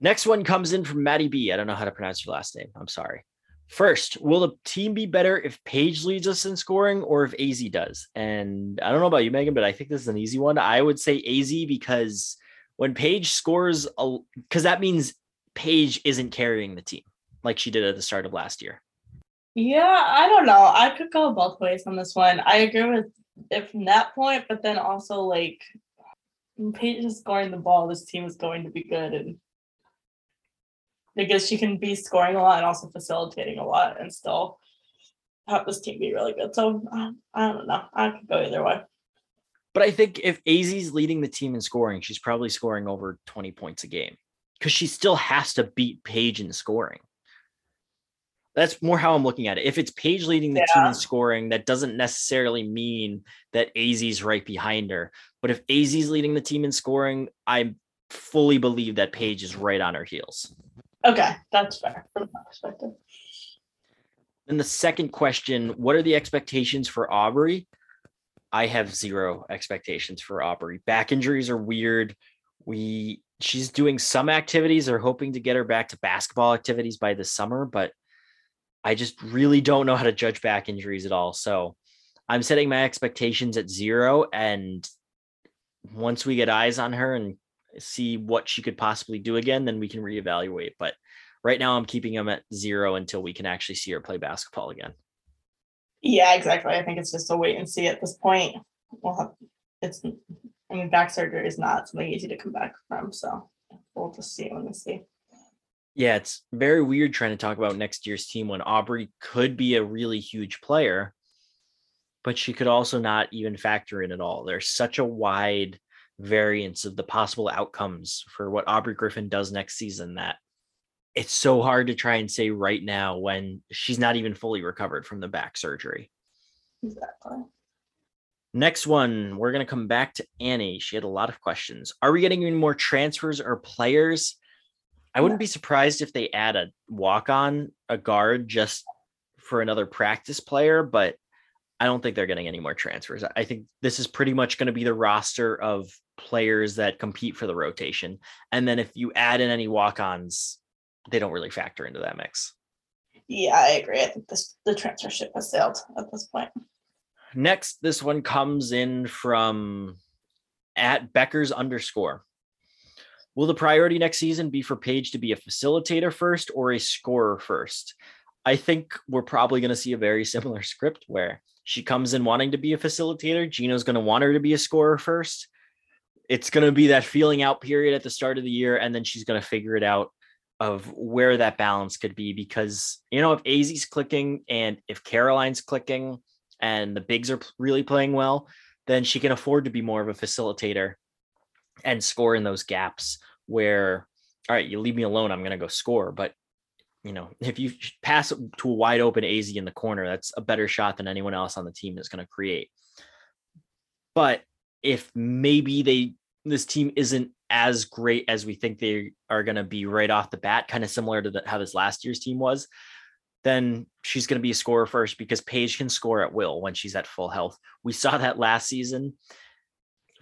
Speaker 1: Next one comes in from Maddie B. I don't know how to pronounce your last name. I'm sorry. First, will the team be better if Paige leads us in scoring or if AZ does? And I don't know about you, Megan, but I think this is an easy one. I would say AZ because when Paige scores, because that means Paige isn't carrying the team like she did at the start of last year.
Speaker 2: Yeah, I don't know. I could go both ways on this one. I agree with if from that point, but then also like Paige is scoring the ball, this team is going to be good. And because she can be scoring a lot and also facilitating a lot and still have this team be really good. So um, I don't know. I could go either way.
Speaker 1: But I think if AZ's leading the team in scoring, she's probably scoring over 20 points a game because she still has to beat Paige in scoring. That's more how I'm looking at it. If it's Paige leading the yeah. team in scoring, that doesn't necessarily mean that AZ's right behind her. But if AZ's leading the team in scoring, I fully believe that Paige is right on her heels.
Speaker 2: Okay, that's fair from my perspective.
Speaker 1: And the second question What are the expectations for Aubrey? I have zero expectations for Aubrey. Back injuries are weird. We she's doing some activities or hoping to get her back to basketball activities by the summer, but I just really don't know how to judge back injuries at all. So I'm setting my expectations at zero. And once we get eyes on her and see what she could possibly do again, then we can reevaluate. But right now, I'm keeping them at zero until we can actually see her play basketball again.
Speaker 2: Yeah, exactly. I think it's just a wait and see at this point. We'll have, it's, I mean, back surgery is not something easy to come back from. So we'll just see when we see.
Speaker 1: Yeah, it's very weird trying to talk about next year's team when Aubrey could be a really huge player, but she could also not even factor in at all. There's such a wide variance of the possible outcomes for what Aubrey Griffin does next season that it's so hard to try and say right now when she's not even fully recovered from the back surgery.
Speaker 2: Exactly.
Speaker 1: Next one, we're going to come back to Annie. She had a lot of questions. Are we getting any more transfers or players? I wouldn't be surprised if they add a walk on, a guard just for another practice player, but I don't think they're getting any more transfers. I think this is pretty much going to be the roster of players that compete for the rotation. And then if you add in any walk-ons, they don't really factor into that mix.
Speaker 2: Yeah, I agree. I think this the transfer ship has sailed at this point.
Speaker 1: Next, this one comes in from at Becker's underscore. Will the priority next season be for Paige to be a facilitator first or a scorer first? I think we're probably going to see a very similar script where she comes in wanting to be a facilitator. Gino's going to want her to be a scorer first it's going to be that feeling out period at the start of the year and then she's going to figure it out of where that balance could be because you know if AZ's clicking and if Caroline's clicking and the bigs are really playing well then she can afford to be more of a facilitator and score in those gaps where all right you leave me alone I'm going to go score. But you know if you pass to a wide open AZ in the corner that's a better shot than anyone else on the team is going to create. But if maybe they this team isn't as great as we think they are going to be right off the bat, kind of similar to the, how this last year's team was, then she's going to be a scorer first because Paige can score at will when she's at full health. We saw that last season.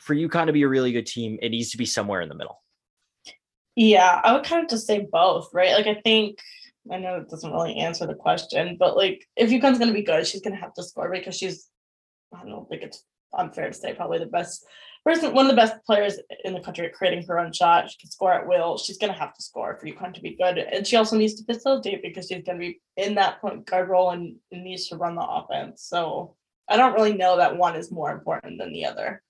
Speaker 1: For UConn to be a really good team, it needs to be somewhere in the middle.
Speaker 2: Yeah, I would kind of just say both, right? Like I think I know it doesn't really answer the question, but like if UConn's gonna be good, she's gonna have to score because she's I don't think it's unfair to say probably the best person, one of the best players in the country at creating her own shot. She can score at will. She's gonna have to score for UConn to be good. And she also needs to facilitate because she's gonna be in that point guard role and needs to run the offense. So I don't really know that one is more important than the other.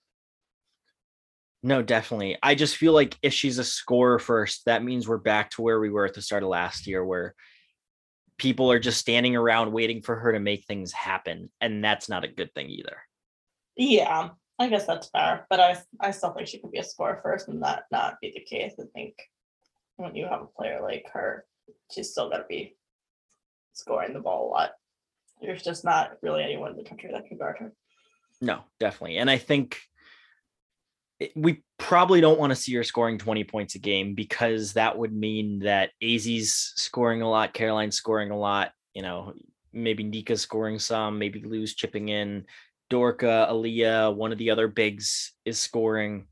Speaker 1: No, definitely. I just feel like if she's a scorer first, that means we're back to where we were at the start of last year, where people are just standing around waiting for her to make things happen. And that's not a good thing either.
Speaker 2: Yeah, I guess that's fair. But I I still think she could be a scorer first and that not be the case. I think when you have a player like her, she's still gonna be scoring the ball a lot. There's just not really anyone in the country that can guard her.
Speaker 1: No, definitely. And I think we probably don't want to see her scoring 20 points a game because that would mean that Azzi's scoring a lot, Caroline's scoring a lot, you know, maybe Nika scoring some, maybe Lou's chipping in, Dorka, Aaliyah, one of the other bigs is scoring.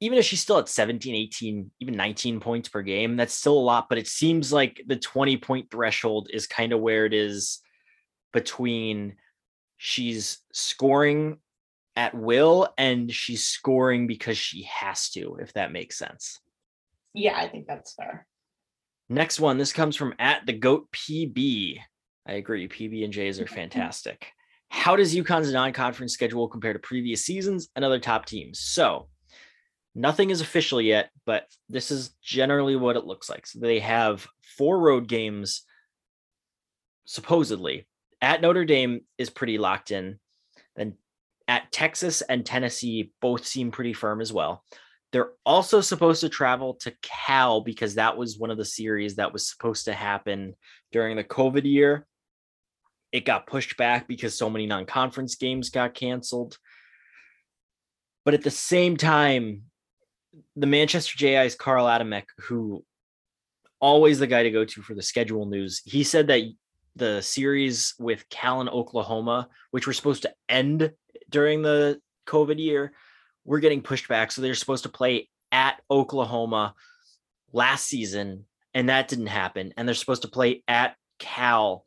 Speaker 1: Even if she's still at 17, 18, even 19 points per game, that's still a lot, but it seems like the 20 point threshold is kind of where it is between she's scoring at will and she's scoring because she has to, if that makes sense.
Speaker 2: Yeah, I think that's fair.
Speaker 1: Next one, this comes from at the GOAT PB. I agree. PB and J's are fantastic. How does UConn's non-conference schedule compare to previous seasons and other top teams? So nothing is official yet, but this is generally what it looks like. So they have four road games, supposedly. At Notre Dame is pretty locked in. Then at Texas and Tennessee both seem pretty firm as well. They're also supposed to travel to Cal because that was one of the series that was supposed to happen during the COVID year. It got pushed back because so many non conference games got canceled. But at the same time, the Manchester JI's Carl Adamec, who always the guy to go to for the schedule news, he said that the series with Cal and Oklahoma, which were supposed to end during the COVID year were getting pushed back. So they're supposed to play at Oklahoma last season, and that didn't happen. And they're supposed to play at Cal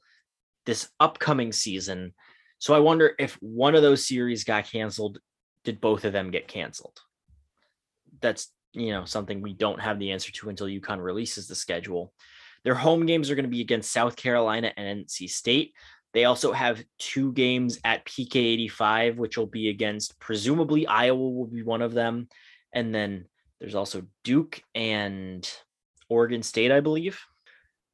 Speaker 1: this upcoming season. So I wonder if one of those series got canceled, did both of them get canceled? That's you know something we don't have the answer to until UConn releases the schedule. Their home games are going to be against South Carolina and NC State. They also have two games at PK 85, which will be against presumably Iowa will be one of them. And then there's also Duke and Oregon State, I believe.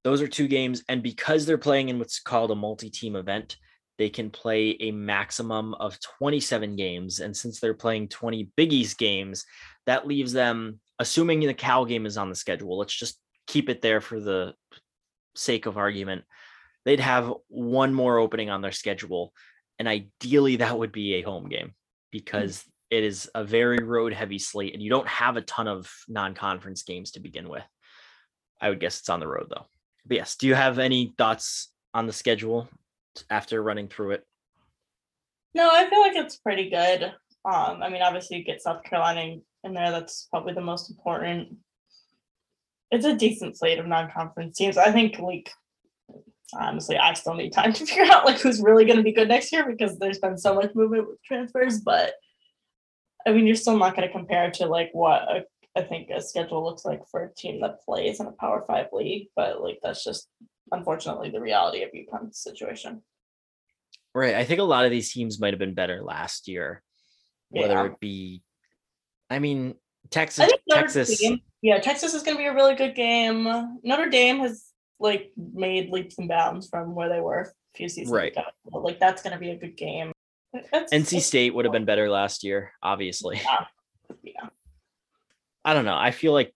Speaker 1: Those are two games. And because they're playing in what's called a multi team event, they can play a maximum of 27 games. And since they're playing 20 Big East games, that leaves them, assuming the Cal game is on the schedule, let's just keep it there for the sake of argument they'd have one more opening on their schedule. And ideally, that would be a home game hmm. because mm. it is a very road heavy slate and you don't have a ton of non conference games to begin with. I would guess it's on the road though. But yes, do you have any thoughts on the schedule after running through it?
Speaker 2: No, I feel like it's pretty good. Um, I mean, obviously, you get South Carolina in there. That's probably the most important. It's a decent slate of non-conference teams. I think like honestly, I still need time to figure out like who's really going to be good next year because there's been so much movement with transfers. But I mean, you're still not going to compare to like what a, I think a schedule looks like for a team that plays in a Power Five league. But like that's just unfortunately the reality of UConn's situation.
Speaker 1: Right. I think a lot of these teams might have been better last year, whether yeah. it be, I mean, Texas, Texas.
Speaker 2: yeah, Texas is going to be a really good game. Notre Dame has like made leaps and bounds from where they were a few seasons right. ago. Like that's going to be a good game.
Speaker 1: That's, NC State would have been better last year, obviously.
Speaker 2: Yeah. yeah.
Speaker 1: I don't know. I feel like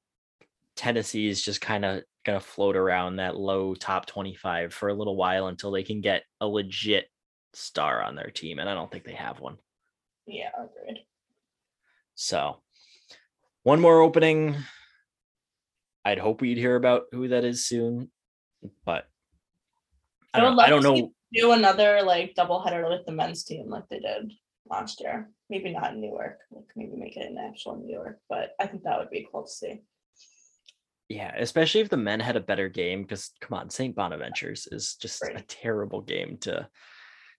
Speaker 1: Tennessee is just kind of going to float around that low top 25 for a little while until they can get a legit star on their team. And I don't think they have one.
Speaker 2: Yeah, agreed.
Speaker 1: So, one more opening. I'd hope we'd hear about who that is soon but I don't, know, I don't know.
Speaker 2: Do another like double header with the men's team like they did last year. Maybe not in Newark. Like maybe make it an actual New York, but I think that would be cool to see.
Speaker 1: Yeah, especially if the men had a better game, because come on, St. Bonaventures is just right. a terrible game to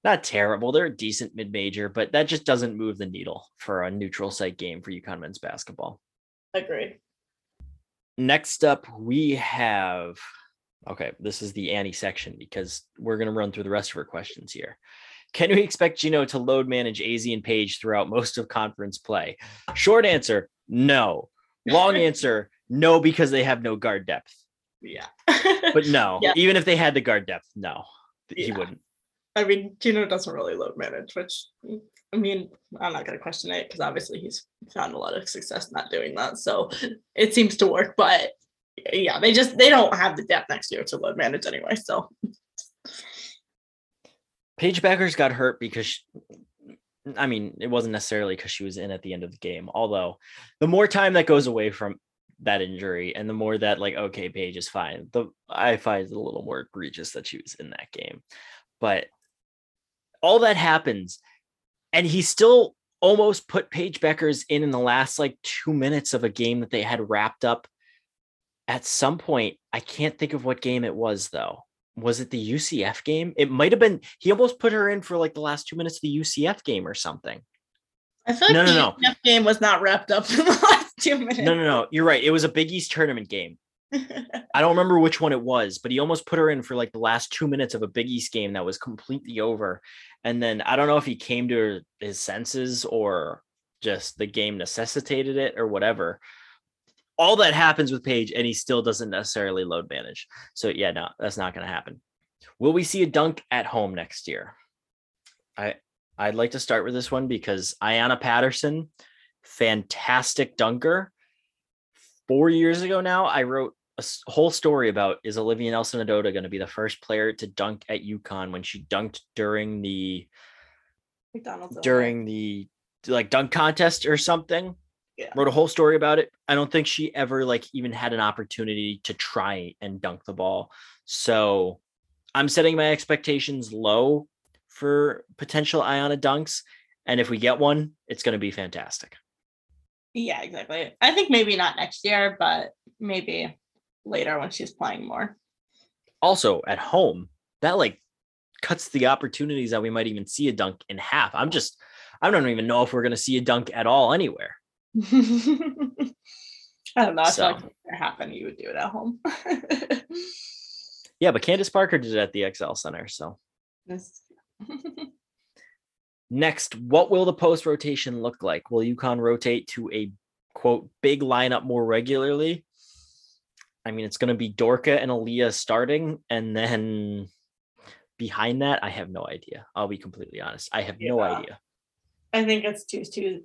Speaker 1: not terrible. They're a decent mid-major, but that just doesn't move the needle for a neutral site game for UConn men's basketball.
Speaker 2: Agreed.
Speaker 1: Next up, we have okay, this is the Annie section because we're gonna run through the rest of her questions here. Can we expect Gino to load manage AZ and Paige throughout most of conference play? Short answer, no. Long answer, no, because they have no guard depth.
Speaker 2: Yeah.
Speaker 1: but no, yeah. even if they had the guard depth, no, he yeah. wouldn't.
Speaker 2: I mean, Gino doesn't really load manage, which I mean, I'm not going to question it because obviously he's found a lot of success not doing that. So it seems to work, but yeah, they just they don't have the depth next year to load manage anyway. So
Speaker 1: Paige Bueckers got hurt because she, I mean, it wasn't necessarily because she was in at the end of the game. Although the more time that goes away from that injury and the more that like okay Paige is fine the i find it a little more egregious that she was in that game but all that happens and he still almost put Paige Bueckers in in the last like two minutes of a game that they had wrapped up at some point i can't think of what game it was though was it the ucf game it might have been he almost put her in for like the last two minutes of the ucf game or something
Speaker 2: I feel like no, the no, no. game was not wrapped up in the last two minutes.
Speaker 1: No, no, no. You're right. It was a Big East tournament game. I don't remember which one it was, but he almost put her in for like the last two minutes of a Big East game that was completely over. And then I don't know if he came to his senses or just the game necessitated it or whatever. All that happens with Paige, and he still doesn't necessarily load manage. So yeah, no, that's not going to happen. Will we see a dunk at home next year? I I'd like to start with this one because Ayanna Patterson, fantastic dunker. Four years ago now, I wrote a whole story about is Olivia Nelson Ododa going to be the first player to dunk at UConn when she dunked during the McDonald's during the like dunk contest or something. Yeah. Wrote a whole story about it. I don't think she ever like even had an opportunity to try and dunk the ball. So I'm setting my expectations low for potential Ayanna dunks. And if we get one, it's going to be fantastic.
Speaker 2: Yeah, exactly. I think maybe not next year, but maybe later when she's playing more.
Speaker 1: Also, at home, that like cuts the opportunities that we might even see a dunk in half. I'm just, I don't even know if we're going to see a dunk at all anywhere.
Speaker 2: I don't know. I so. like if it happened, you would do it at home.
Speaker 1: yeah, but Candace Parker did it at the XL Center. So. Next, what will the post rotation look like? Will UConn rotate to a quote big lineup more regularly? I mean, it's going to be Dorka and Aaliyah starting, and then behind that, I have no idea. I'll be completely honest. I have yeah. no idea.
Speaker 2: I think it's too too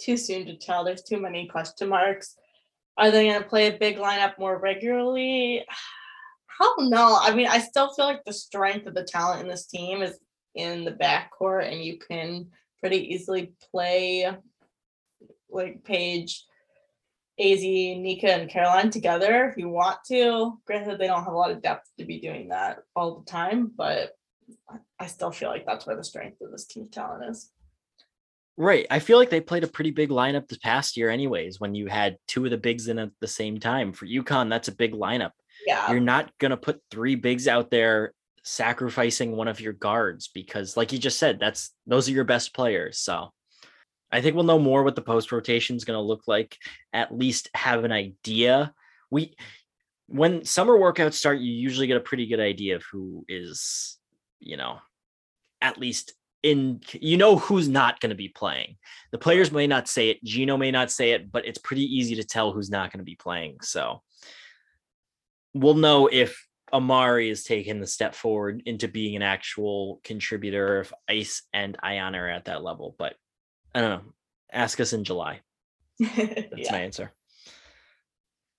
Speaker 2: too soon to tell. There's too many question marks. Are they going to play a big lineup more regularly? I don't know. I mean, I still feel like the strength of the talent in this team is in the backcourt and you can pretty easily play like Paige, AZ, Nika, and Caroline together if you want to. Granted, they don't have a lot of depth to be doing that all the time, but I still feel like that's where the strength of this team's talent is.
Speaker 1: Right. I feel like they played a pretty big lineup this past year, anyways, when you had two of the bigs in at the same time. For UConn, that's a big lineup.
Speaker 2: Yeah.
Speaker 1: You're not going to put three bigs out there sacrificing one of your guards because like you just said that's those are your best players so i think we'll know more what the post rotation is going to look like at least have an idea we when summer workouts start you usually get a pretty good idea of who is you know at least in you know who's not going to be playing the players may not say it gino may not say it but it's pretty easy to tell who's not going to be playing so we'll know if Amari is taking the step forward into being an actual contributor if Ice and Ayanna are at that level. But I don't know. Ask us in July. That's yeah. my answer.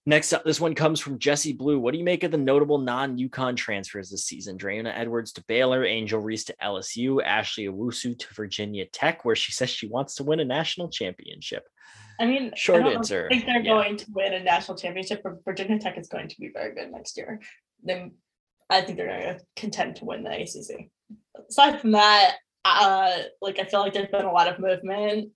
Speaker 1: Next up, this one comes from Jesse Blue. What do you make of the notable non UConn transfers this season? Dreona Edwards to Baylor, Angel Reese to LSU, Ashley Owusu to Virginia Tech, where she says she wants to win a national championship.
Speaker 2: I mean,
Speaker 1: short I answer.
Speaker 2: I think they're yeah. going to win a national championship, but Virginia Tech is going to be very good next year. They, I think they're going to contend to win the ACC. Aside from that, uh, like I feel like there's been a lot of movement.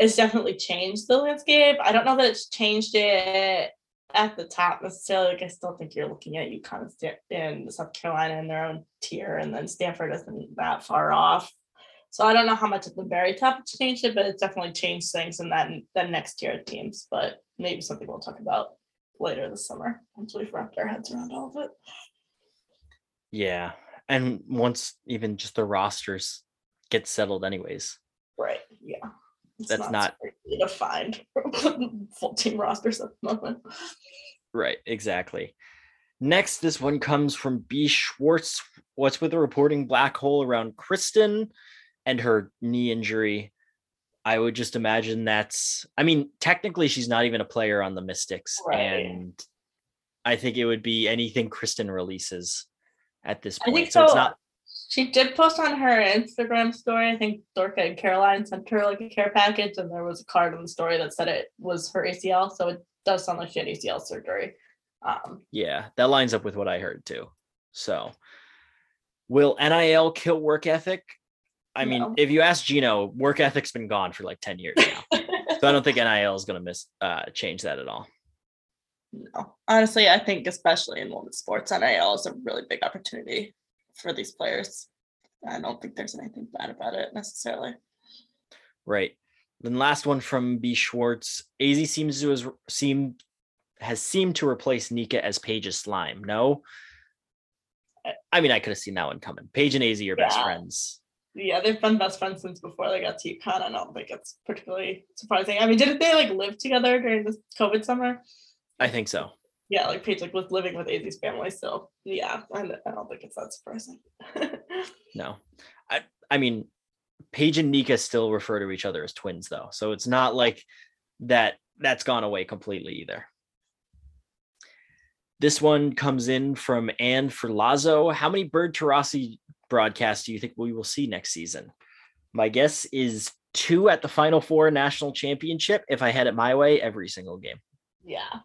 Speaker 2: It's definitely changed the landscape. I don't know that it's changed it at the top necessarily. Like I still think you're looking at UConn and South Carolina in their own tier, and then Stanford isn't that far off. So I don't know how much at the very top it's changed it, but it's definitely changed things in that that next tier of teams. But maybe something we'll talk about later this summer once we've wrapped our heads around all of it.
Speaker 1: Yeah, and once even just the rosters get settled, anyways.
Speaker 2: Right. Yeah.
Speaker 1: It's That's not,
Speaker 2: not to find full team rosters at the moment.
Speaker 1: Right. Exactly. Next, this one comes from B. Schwartz. What's with the reporting black hole around Christyn? and her knee injury. I would just imagine that's I mean, technically she's not even a player on the Mystics. Right. And I think it would be anything Christyn releases at this point. So, so it's not
Speaker 2: she did post on her Instagram story. I think Dorka and Caroline sent her like a care package, and there was a card in the story that said it was her ACL. So it does sound like she had ACL surgery. Um,
Speaker 1: yeah, that lines up with what I heard too. So, will NIL kill work ethic? I mean, no. if you ask Gino, work ethic's been gone for like 10 years now. so I don't think NIL is going to miss uh, change that at all.
Speaker 2: No, honestly, I think especially in women's sports, NIL is a really big opportunity for these players. I don't think there's anything bad about it necessarily.
Speaker 1: Right. Then last one from B Schwartz. AZ seems to has seem has seemed to replace Nika as Paige's slime. No. I mean, I could have seen that one coming. Paige and AZ are yeah. best friends
Speaker 2: yeah, they've been best friends since before they got to UConn. I don't think it's particularly surprising. I mean, didn't they like live together during this COVID summer?
Speaker 1: I think so.
Speaker 2: Yeah, like Paige like was living with AZ's family, so yeah, I, I don't think it's that surprising.
Speaker 1: no, I I mean, Paige and Nika still refer to each other as twins, though, so it's not like that that's gone away completely either. This one comes in from Anne for Lazo. How many Bird Taurasi broadcasts do you think we will see next season? My guess is two at the Final Four national championship. If I had it my way, every single game.
Speaker 2: Yeah.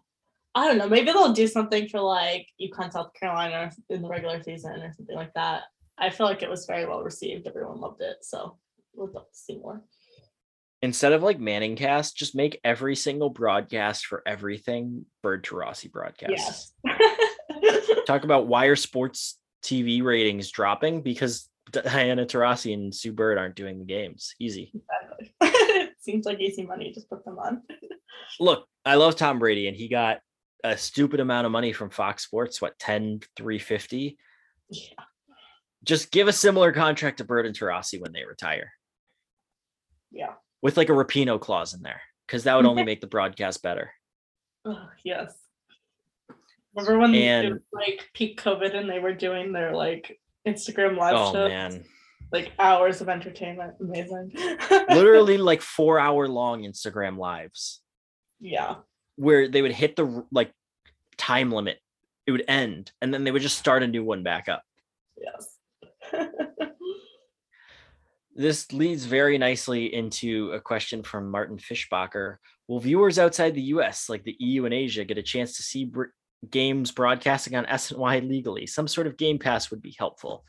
Speaker 2: I don't know. Maybe they'll do something for like UConn, South Carolina in the regular season or something like that. I feel like it was very well received. Everyone loved it. So we'll love to see more.
Speaker 1: Instead of like ManningCast, just make every single broadcast for everything Bird Taurasi broadcast. Yes. Talk about why are sports TV ratings dropping because Diana Taurasi and Sue Bird aren't doing the games. Easy.
Speaker 2: Exactly. Seems like easy money. Just put them on.
Speaker 1: Look, I love Tom Brady, and he got a stupid amount of money from Fox Sports. What 10 350? Yeah. Just give a similar contract to Bird and Taurasi when they retire.
Speaker 2: Yeah.
Speaker 1: With like a Rapinoe clause in there, because that would only make the broadcast better.
Speaker 2: Oh, yes. Remember when and, was like peak COVID and they were doing their like Instagram live oh, shows? man. Like hours of entertainment. Amazing.
Speaker 1: Literally like four hour long Instagram lives.
Speaker 2: Yeah.
Speaker 1: Where they would hit the like time limit, it would end, and then they would just start a new one back up.
Speaker 2: Yes.
Speaker 1: this leads very nicely into a question from Martin Fischbacher. Will viewers outside the US, like the EU and Asia, get a chance to see games broadcasting on SNY legally. Some sort of Game Pass would be helpful.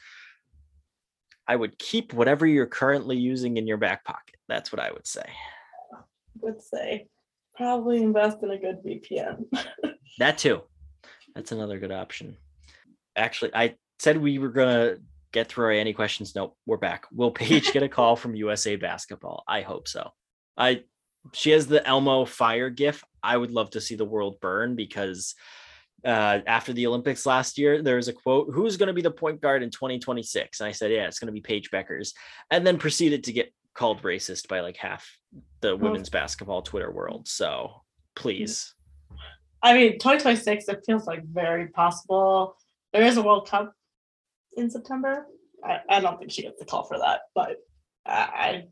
Speaker 1: I would keep whatever you're currently using in your back pocket. That's what I would say.
Speaker 2: would say probably invest in a good VPN.
Speaker 1: that too. That's another good option. Actually, I said we were gonna get through any questions. Nope, we're back. Will Paige get a call from USA Basketball? I hope so. I she has the Elmo fire gif. I would love to see the world burn because uh, after the Olympics last year, there was a quote, Who's going to be the point guard in 2026? And I said, Yeah, it's going to be Paige Bueckers. And then proceeded to get called racist by like half the women's basketball Twitter world. So please.
Speaker 2: I mean, 2026, it feels like very possible. There is a World Cup in September. I, I don't think she gets the call for that, but I, I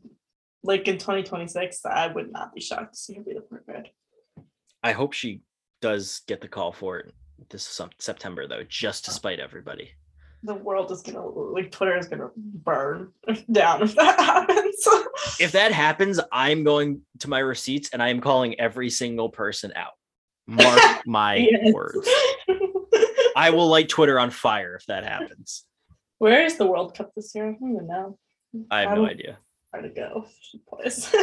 Speaker 2: like in 2026, I would not be shocked to see her be the point guard.
Speaker 1: I hope she does get the call for it this September though, just to oh. spite everybody.
Speaker 2: The world is gonna like Twitter is gonna burn down if that happens.
Speaker 1: if that happens, I'm going to my receipts and I am calling every single person out. Mark my words. I will light Twitter on fire if that happens.
Speaker 2: Where is the World Cup this year? I don't even know.
Speaker 1: I have
Speaker 2: I
Speaker 1: no idea.
Speaker 2: Where to go? Place.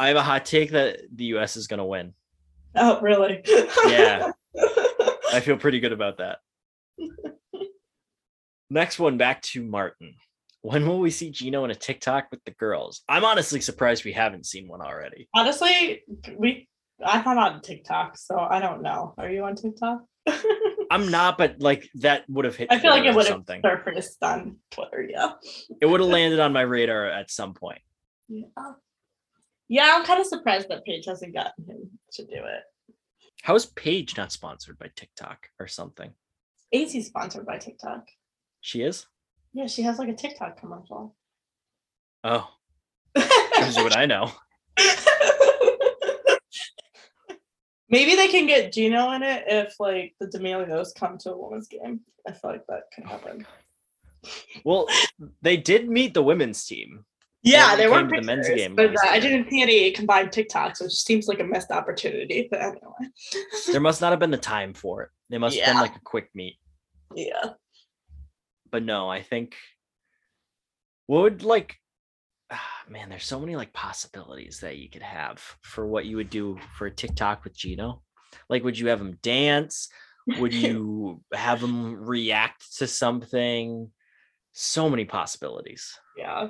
Speaker 1: I have a hot take that the US is going to win.
Speaker 2: oh, really?
Speaker 1: Yeah. I feel pretty good about that. Next one back to Martin. When will we see Gino in a TikTok with the girls? I'm honestly surprised we haven't seen one already.
Speaker 2: Honestly, we I'm not on TikTok, so I don't know. Are you on TikTok?
Speaker 1: I'm not, but like that would have hit.
Speaker 2: I feel like it would have
Speaker 1: something.
Speaker 2: surfaced on Twitter. Yeah.
Speaker 1: It would have landed on my radar at some point.
Speaker 2: Yeah. Yeah, I'm kind of surprised that Paige hasn't gotten him to do it.
Speaker 1: How is Paige not sponsored by TikTok or something?
Speaker 2: AC's sponsored by TikTok.
Speaker 1: She is.
Speaker 2: Yeah, she has like a TikTok commercial.
Speaker 1: Oh, shows you what I know.
Speaker 2: Maybe they can get Gino in it if like the D'Amelios come to a women's game. I feel like that could happen.
Speaker 1: Well, they did meet the women's team.
Speaker 2: Yeah, they
Speaker 1: we
Speaker 2: were
Speaker 1: came to the men's game
Speaker 2: but uh, I didn't see any combined TikToks, which seems like a missed opportunity. But anyway,
Speaker 1: There must not have been the time for it. They must have been like a quick meet.
Speaker 2: yeah,
Speaker 1: But no, I think what would like ah, man, there's so many like possibilities that you could have for what you would do for a TikTok with Gino. Like, would you have him dance? Would you have him react to something? So many possibilities.
Speaker 2: yeah.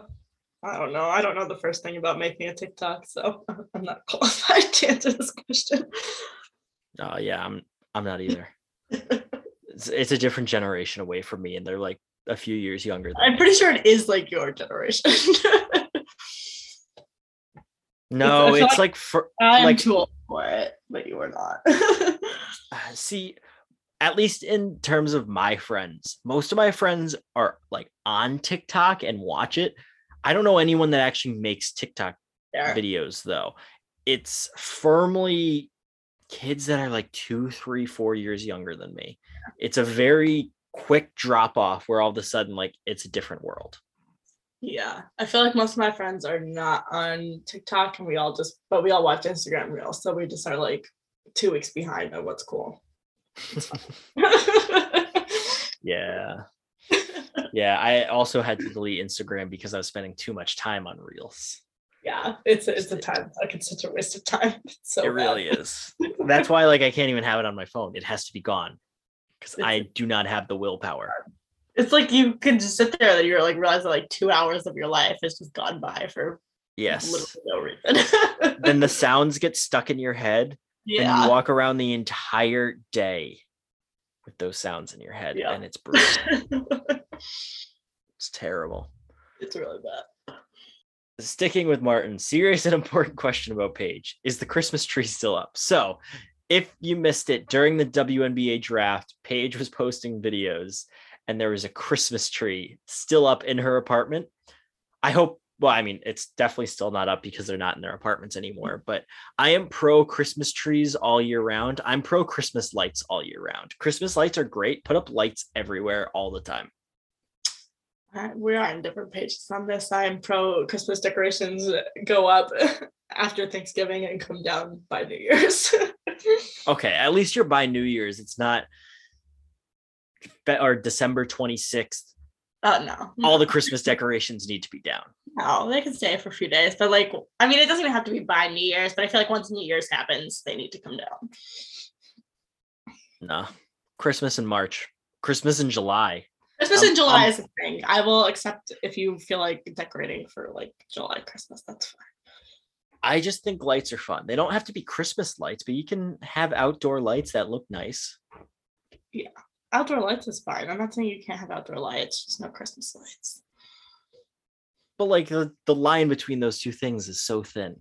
Speaker 2: I don't know. I don't know the first thing about making a TikTok, so I'm not qualified to answer this question.
Speaker 1: Oh yeah, I'm I'm not either. It's, it's a different generation away from me, and they're like a few years younger.
Speaker 2: I'm pretty sure it is like your generation.
Speaker 1: No, it's
Speaker 2: like-
Speaker 1: like for
Speaker 2: I'm
Speaker 1: Like-
Speaker 2: too old for it, but you are not.
Speaker 1: uh, see at least in terms of my friends most of my friends are like on tiktok and watch it i don't know anyone that actually makes tiktok
Speaker 2: There.
Speaker 1: videos though it's firmly kids that are like two three four years younger than me it's a very quick drop off where all of a sudden like it's a different world
Speaker 2: Yeah, I feel like most of my friends are not on TikTok, and we all just, but we all watch Instagram Reels, so we just are like two weeks behind on what's cool.
Speaker 1: yeah yeah i also had to delete instagram because i was spending too much time on reels
Speaker 2: yeah, it's a, it's a time. Like it's such a waste of time. It's so
Speaker 1: it
Speaker 2: bad.
Speaker 1: really is that's why like i can't even have it on my phone it has to be gone because i do not have the willpower
Speaker 2: It's like you can just sit there and you're like realize that like two hours of your life has just gone by for
Speaker 1: yes
Speaker 2: literally no reason.
Speaker 1: then the sounds get stuck in your head and
Speaker 2: yeah,
Speaker 1: you walk around the entire day with those sounds in your head
Speaker 2: Yeah.
Speaker 1: and it's brutal it's terrible
Speaker 2: it's really bad.
Speaker 1: sticking with Martin, serious and important question about Paige. Is the Christmas tree still up? So, if you missed it during the WNBA draft, Paige was posting videos and there was a Christmas tree still up in her apartment. I hope, well, I mean, it's definitely still not up because they're not in their apartments anymore, but I am pro Christmas trees all year round. I'm pro Christmas lights all year round. Christmas lights are great. Put up lights everywhere all the time.
Speaker 2: We are on different pages on this. I'm pro Christmas decorations go up after Thanksgiving and come down by New Year's.
Speaker 1: Okay, at least you're by New Year's. It's not or December 26th.
Speaker 2: Oh uh, no,
Speaker 1: All the Christmas decorations need to be down.
Speaker 2: no, they can stay for a few days, but like, I mean, it doesn't even have to be by New Year's. But I feel like once New Year's happens, they need to come down.
Speaker 1: No. Christmas in March. Christmas in July.
Speaker 2: Christmas
Speaker 1: Um,
Speaker 2: in July
Speaker 1: um,
Speaker 2: is a thing. I will accept if you feel like decorating for like July Christmas. That's fine.
Speaker 1: I just think lights are fun. They don't have to be Christmas lights, but you can have outdoor lights that look nice.
Speaker 2: Yeah, outdoor lights is fine. I'm not saying you can't have outdoor lights, just no Christmas lights.
Speaker 1: But like the, the line between those two things is so thin.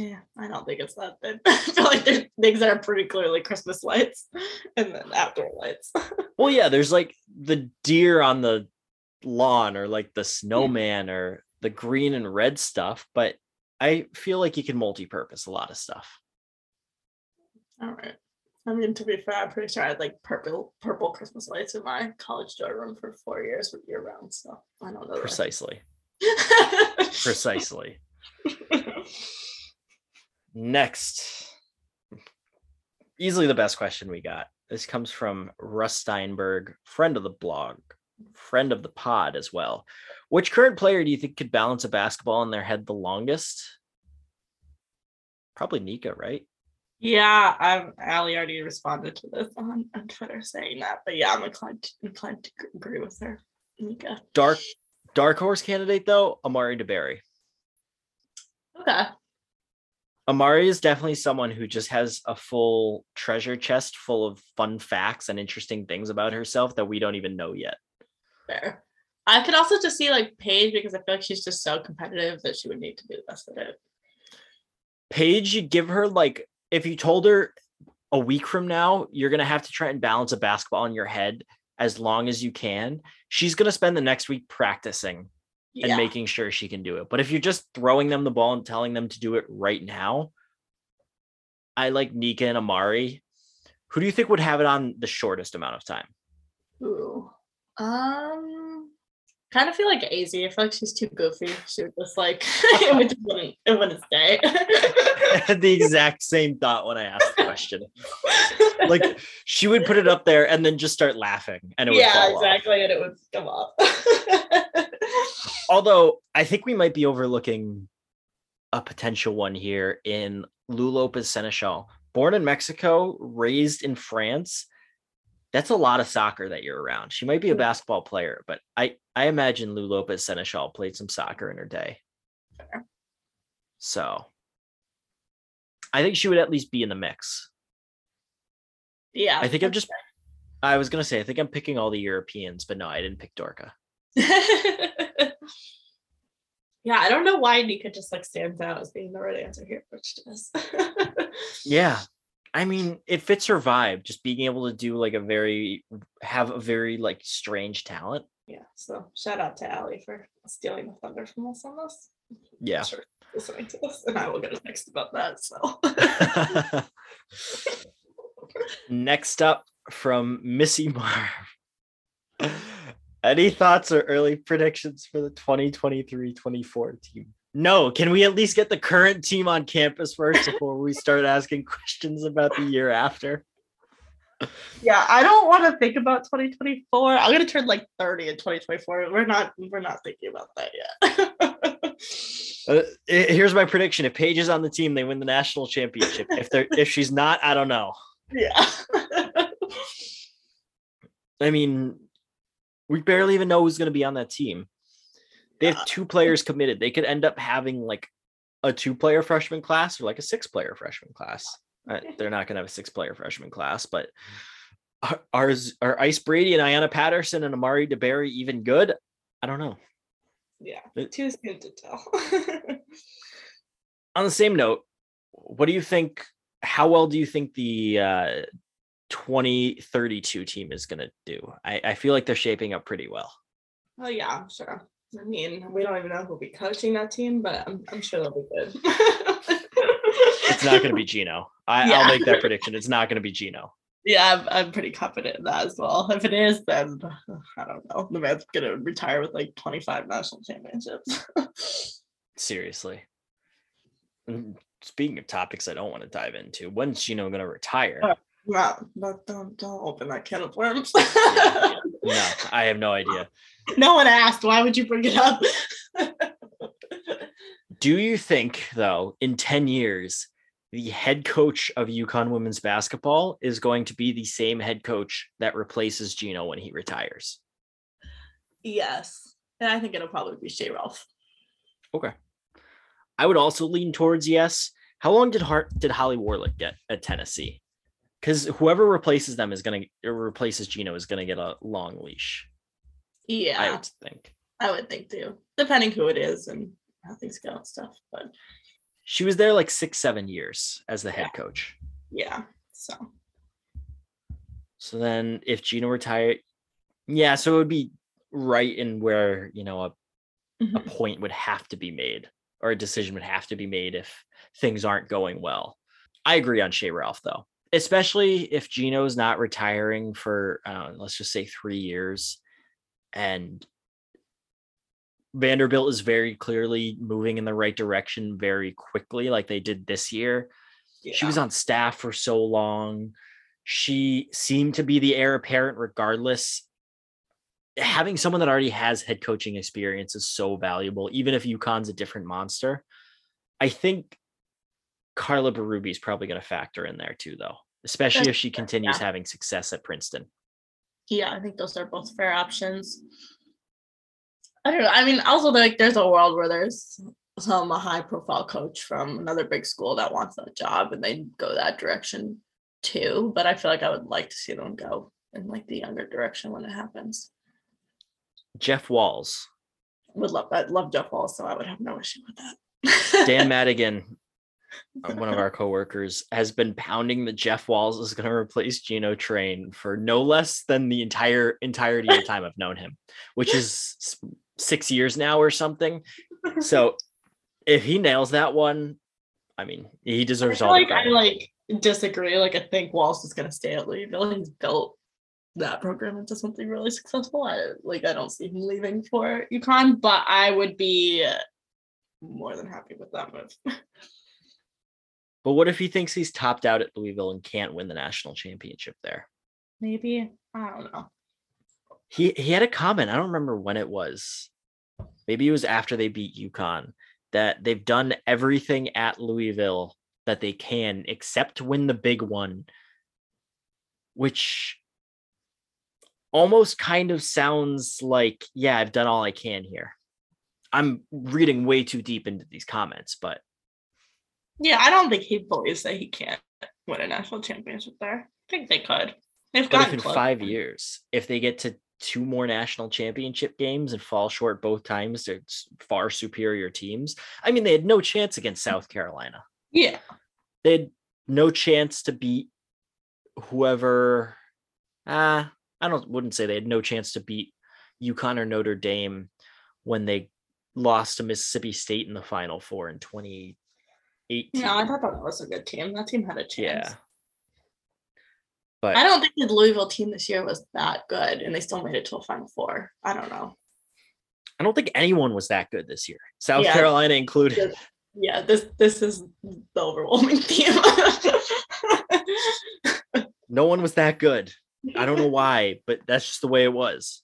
Speaker 2: Yeah, I don't think it's that big. I feel like there's things that are pretty clearly Christmas lights and then outdoor lights.
Speaker 1: Well, yeah, there's like the deer on the lawn or like the snowman or the green and red stuff, but I feel like you can multi-purpose a lot of stuff.
Speaker 2: All right. I mean, to be fair, I'm pretty sure I had like purple purple Christmas lights in my college dorm room for four years year round. So I don't know.
Speaker 1: Precisely. Precisely. Next, easily the best question we got. This comes from Russ Steinberg, friend of the blog, friend of the pod as well. Which current player do you think could balance a basketball in their head the longest? Probably Nika, right?
Speaker 2: Yeah, I'm Ali already responded to this on, on Twitter saying that, but yeah, I'm inclined to, inclined to agree with her. Nika.
Speaker 1: Dark dark horse candidate though, Amari DeBerry.
Speaker 2: Okay.
Speaker 1: Amari is definitely someone who just has a full treasure chest full of fun facts and interesting things about herself that we don't even know yet.
Speaker 2: Fair. I could also just see like Paige because I feel like she's just so competitive that she would need to be the best at it.
Speaker 1: Paige, you give her like if you told her a week from now you're gonna have to try and balance a basketball in your head as long as you can, she's gonna spend the next week practicing
Speaker 2: Yeah.
Speaker 1: and making sure she can do it. But if you're just throwing them the ball and telling them to do it right now, I like Nika and Amari. Who do you think would have it on the shortest amount of time?
Speaker 2: Ooh. Um kind of feel like AZ. I feel like she's too goofy. She would just like it would just wouldn't it wouldn't stay.
Speaker 1: The exact same thought when I asked the question. Like she would put it up there and then just start laughing, and it would
Speaker 2: yeah,
Speaker 1: fall off.
Speaker 2: exactly, and it would come off.
Speaker 1: Although I think we might be overlooking a potential one here in Lou Lopez Sénéchal, born in Mexico, raised in France. That's a lot of soccer that you're around. She might be a basketball player, but I I imagine Lou Lopez Sénéchal played some soccer in her day. So I think she would at least be in the mix.
Speaker 2: yeah,
Speaker 1: I think I'm just I was gonna say I think I'm picking all the Europeans, but no, I didn't pick Dorka.
Speaker 2: yeah, I don't know why Nika just like stands out as being the right answer here, which does.
Speaker 1: Yeah. I mean, it fits her vibe, just being able to do like a very have a very like strange talent.
Speaker 2: yeah, so shout out to Allie for stealing the thunder from us on this.
Speaker 1: Yeah.
Speaker 2: Sure listening to this, and I will get a text about that. So
Speaker 1: Next up from Missy Marv. Any thoughts or early predictions for the 2023-24 team? No, can we at least get the current team on campus first before we start asking questions about the year after?
Speaker 2: yeah, I don't want to think about 2024. I'm gonna turn like 30 in 2024. We're not we're not thinking about that yet.
Speaker 1: Uh, here's my prediction: if Paige is on the team, they win the national championship. If they're if she's not, I don't know.
Speaker 2: yeah.
Speaker 1: I mean, we barely even know who's going to be on that team. They have two players committed. They could end up having like a two-player freshman class or like a six-player freshman class. Uh, they're not going to have a six-player freshman class, but are, are are Ice Brady and Ayanna Patterson and Amari DeBerry even good? I don't know.
Speaker 2: yeah.
Speaker 1: It-
Speaker 2: Too soon to tell.
Speaker 1: On the same note, what do you think? How well do you think the uh, 2032 team is going to do? I, I feel like they're shaping up pretty well.
Speaker 2: oh yeah, sure. I mean, we don't even know who'll be coaching that team, but I'm, I'm sure they'll be good.
Speaker 1: It's not going to be Gino. I,
Speaker 2: Yeah.
Speaker 1: I'll make that prediction. It's not going to be Gino.
Speaker 2: Yeah, I'm, I'm pretty confident in that as well. If it is, then I don't know. The man's gonna retire with like 25 national championships.
Speaker 1: Seriously. Speaking of topics I don't want to dive into, when's Gino going to retire?
Speaker 2: Uh, no, no, don't don't open that can of worms.
Speaker 1: No, I have no idea.
Speaker 2: No one asked. Why would you bring it up?
Speaker 1: Do you think, though, in 10 years, the head coach of UConn women's basketball is going to be the same head coach that replaces Gino when he retires?
Speaker 2: yes, and I think it'll probably be Shea Ralph.
Speaker 1: Okay. I would also lean towards yes. How long did Hart did Holly Warlick get at Tennessee? Because whoever replaces them is gonna replaces Gino is gonna get a long leash. I would think.
Speaker 2: I would think too, depending who it is and how things go and stuff. But
Speaker 1: She was there like six, seven years as the head coach.
Speaker 2: yeah, so
Speaker 1: So then if Gino retired, yeah, so it would be right in where, you know, a, a
Speaker 2: mhm.
Speaker 1: point would have to be made or a decision would have to be made if things aren't going well. I agree on Shea Ralph though, especially if Gino's not retiring for, know, let's just say three years and Vanderbilt is very clearly moving in the right direction very quickly, like they did this year. She was on staff for so long. She seemed to be the heir apparent regardless. Having someone that already has head coaching experience is so valuable, even if UConn's a different monster. I think Carla Berube is probably going to factor in there too, though, especially if she continues
Speaker 2: yeah.
Speaker 1: having success at Princeton.
Speaker 2: Yeah, I think those are both fair options. I don't know. I mean, also like there's a world where there's some a high profile coach from another big school that wants that job and they go that direction too. But I feel like I would like to see them go in like the younger direction when it happens.
Speaker 1: Jeff Walz.
Speaker 2: Would love I'd love Jeff Walz, so I would have no issue with that.
Speaker 1: Dan Madigan, Uh, one of our coworkers, has been pounding that Jeff Walz is going to replace Gino Train for no less than the entire entirety of the time I've known him, which is six years now or something. So if he nails that one, I mean, he deserves
Speaker 2: feel
Speaker 1: all the
Speaker 2: like I like disagree. Like I think Walz is gonna stay at Louisville. He's built that program into something really successful. I like I don't see him leaving for UConn, but I would be more than happy with that move.
Speaker 1: But what if he thinks he's topped out at Louisville and can't win the national championship there?
Speaker 2: Maybe I don't know.
Speaker 1: He he had a comment. I don't remember when it was. Maybe it was after they beat UConn that they've done everything at Louisville that they can except win the big one, which almost kind of sounds like, yeah, I've done all I can here. I'm reading way too deep into these comments, but
Speaker 2: Yeah, I don't think he believes that he can't win a national championship there. I think they could. They've
Speaker 1: But
Speaker 2: gotten
Speaker 1: in five years, if they get to two more national championship games and fall short both times to far superior teams, I mean, they had no chance against South Carolina.
Speaker 2: Yeah,
Speaker 1: They had no chance to beat whoever. Ah, I don't wouldn't say they had no chance to beat UConn or Notre Dame when they lost to Mississippi State in the Final Four in 2018.
Speaker 2: no, I thought that was a good team. That team had a chance.
Speaker 1: yeah. But
Speaker 2: I don't think the Louisville team this year was that good, and they still made it to a Final Four. I don't know.
Speaker 1: I don't think anyone was that good this year, South
Speaker 2: Yeah.
Speaker 1: Carolina included.
Speaker 2: Yeah, this this is the overwhelming theme.
Speaker 1: No one was that good. I don't know why, but that's just the way it was.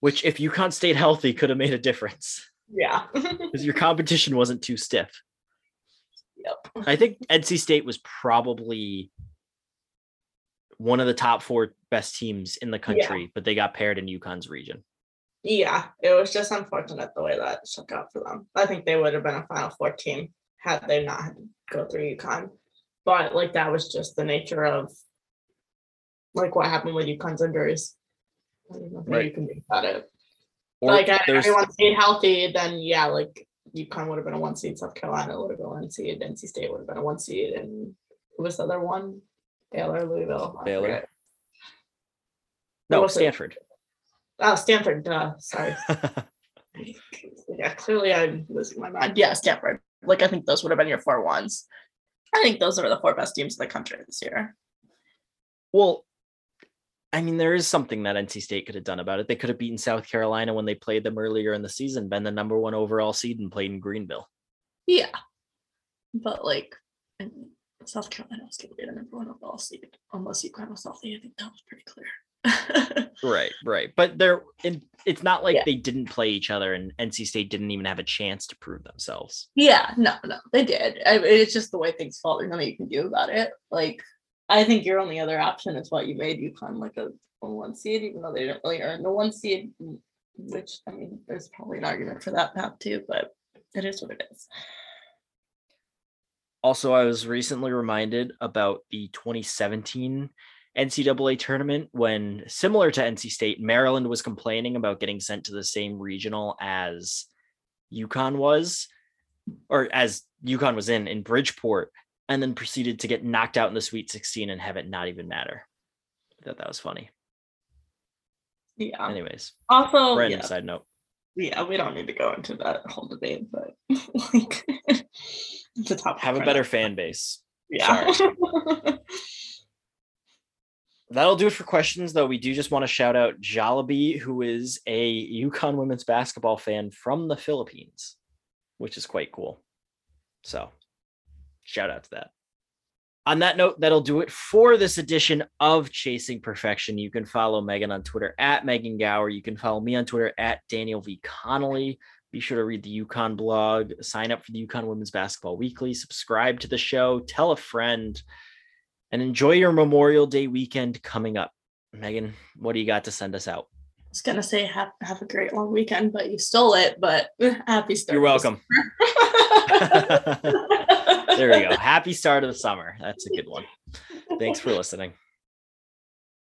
Speaker 1: Which, if UConn stayed healthy, could have made a difference
Speaker 2: Yeah.
Speaker 1: because your competition wasn't too stiff.
Speaker 2: Yep.
Speaker 1: I think NC State was probably one of the top four best teams in the country, but they got paired in UConn's region.
Speaker 2: Yeah, it was just unfortunate the way that shook out for them. I think they would have been a Final Four team had they not had to go through UConn. But like that was just the nature of like what happened with UConn's injuries. I don't know
Speaker 1: Right.
Speaker 2: you can do about it.
Speaker 1: Or
Speaker 2: like had
Speaker 1: there's
Speaker 2: everyone stayed healthy, then yeah, like UConn would have been a one seed, South Carolina would have been a one seed, NC State would have been a one seed, and who was the other one? Baylor, Louisville. I
Speaker 1: Baylor.
Speaker 2: forget.
Speaker 1: no? Stanford.
Speaker 2: Oh, Stanford. Duh, sorry. yeah, clearly I'm losing my mind. Yeah, Stanford. Like I think those would have been your four ones. I think those are the four best teams in the country this year.
Speaker 1: well, I mean, there is something that NC State could have done about it. They could have beaten South Carolina when they played them earlier in the season, been the number one overall seed and played in Greenville.
Speaker 2: Yeah, but like South Carolina was going to be the number one overall seed unless UConn was healthy. I think that was pretty clear.
Speaker 1: Right, right. But they're in, it's not like
Speaker 2: Yeah.
Speaker 1: they didn't play each other and NC State didn't even have a chance to prove themselves.
Speaker 2: yeah, no, no, they did. I, it's just the way things fall. There's nothing you can do about it. Like I think your only other option is what you made UConn like a, a one seed, even though they didn't really earn the one seed. Which I mean, there's probably an argument for that path too, but it is what it is.
Speaker 1: Also, I was recently reminded about the 2017 NCAA tournament when, similar to NC State, Maryland was complaining about getting sent to the same regional as UConn was, or as UConn was in in Bridgeport, and then proceeded to get knocked out in the Sweet 16 and have it not even matter. I thought that was funny.
Speaker 2: Yeah.
Speaker 1: Anyways,
Speaker 2: Also,
Speaker 1: random
Speaker 2: yeah,
Speaker 1: side note.
Speaker 2: yeah, we don't need to go into that whole debate, but like it's a topic.
Speaker 1: Have a better fan base.
Speaker 2: Yeah.
Speaker 1: That'll do it for questions, though. We do just want to shout out Jollibee, who is a UConn women's basketball fan from the Philippines, which is quite cool. So, shout out to that. on that note, that'll do it for this edition of Chasing Perfection. You can follow Megan on Twitter at Megan Gower. You can follow me on Twitter at Daniel V. Connolly. Be sure to read the UConn blog, sign up for the UConn Women's Basketball Weekly, subscribe to the show, tell a friend, and enjoy your Memorial Day weekend coming up. Megan, what do you got to send us out?
Speaker 2: I was gonna say have, have a great long weekend, but you stole it. But eh, happy start.
Speaker 1: You're welcome. there we go. Happy start of the summer. That's a good one. Thanks for listening.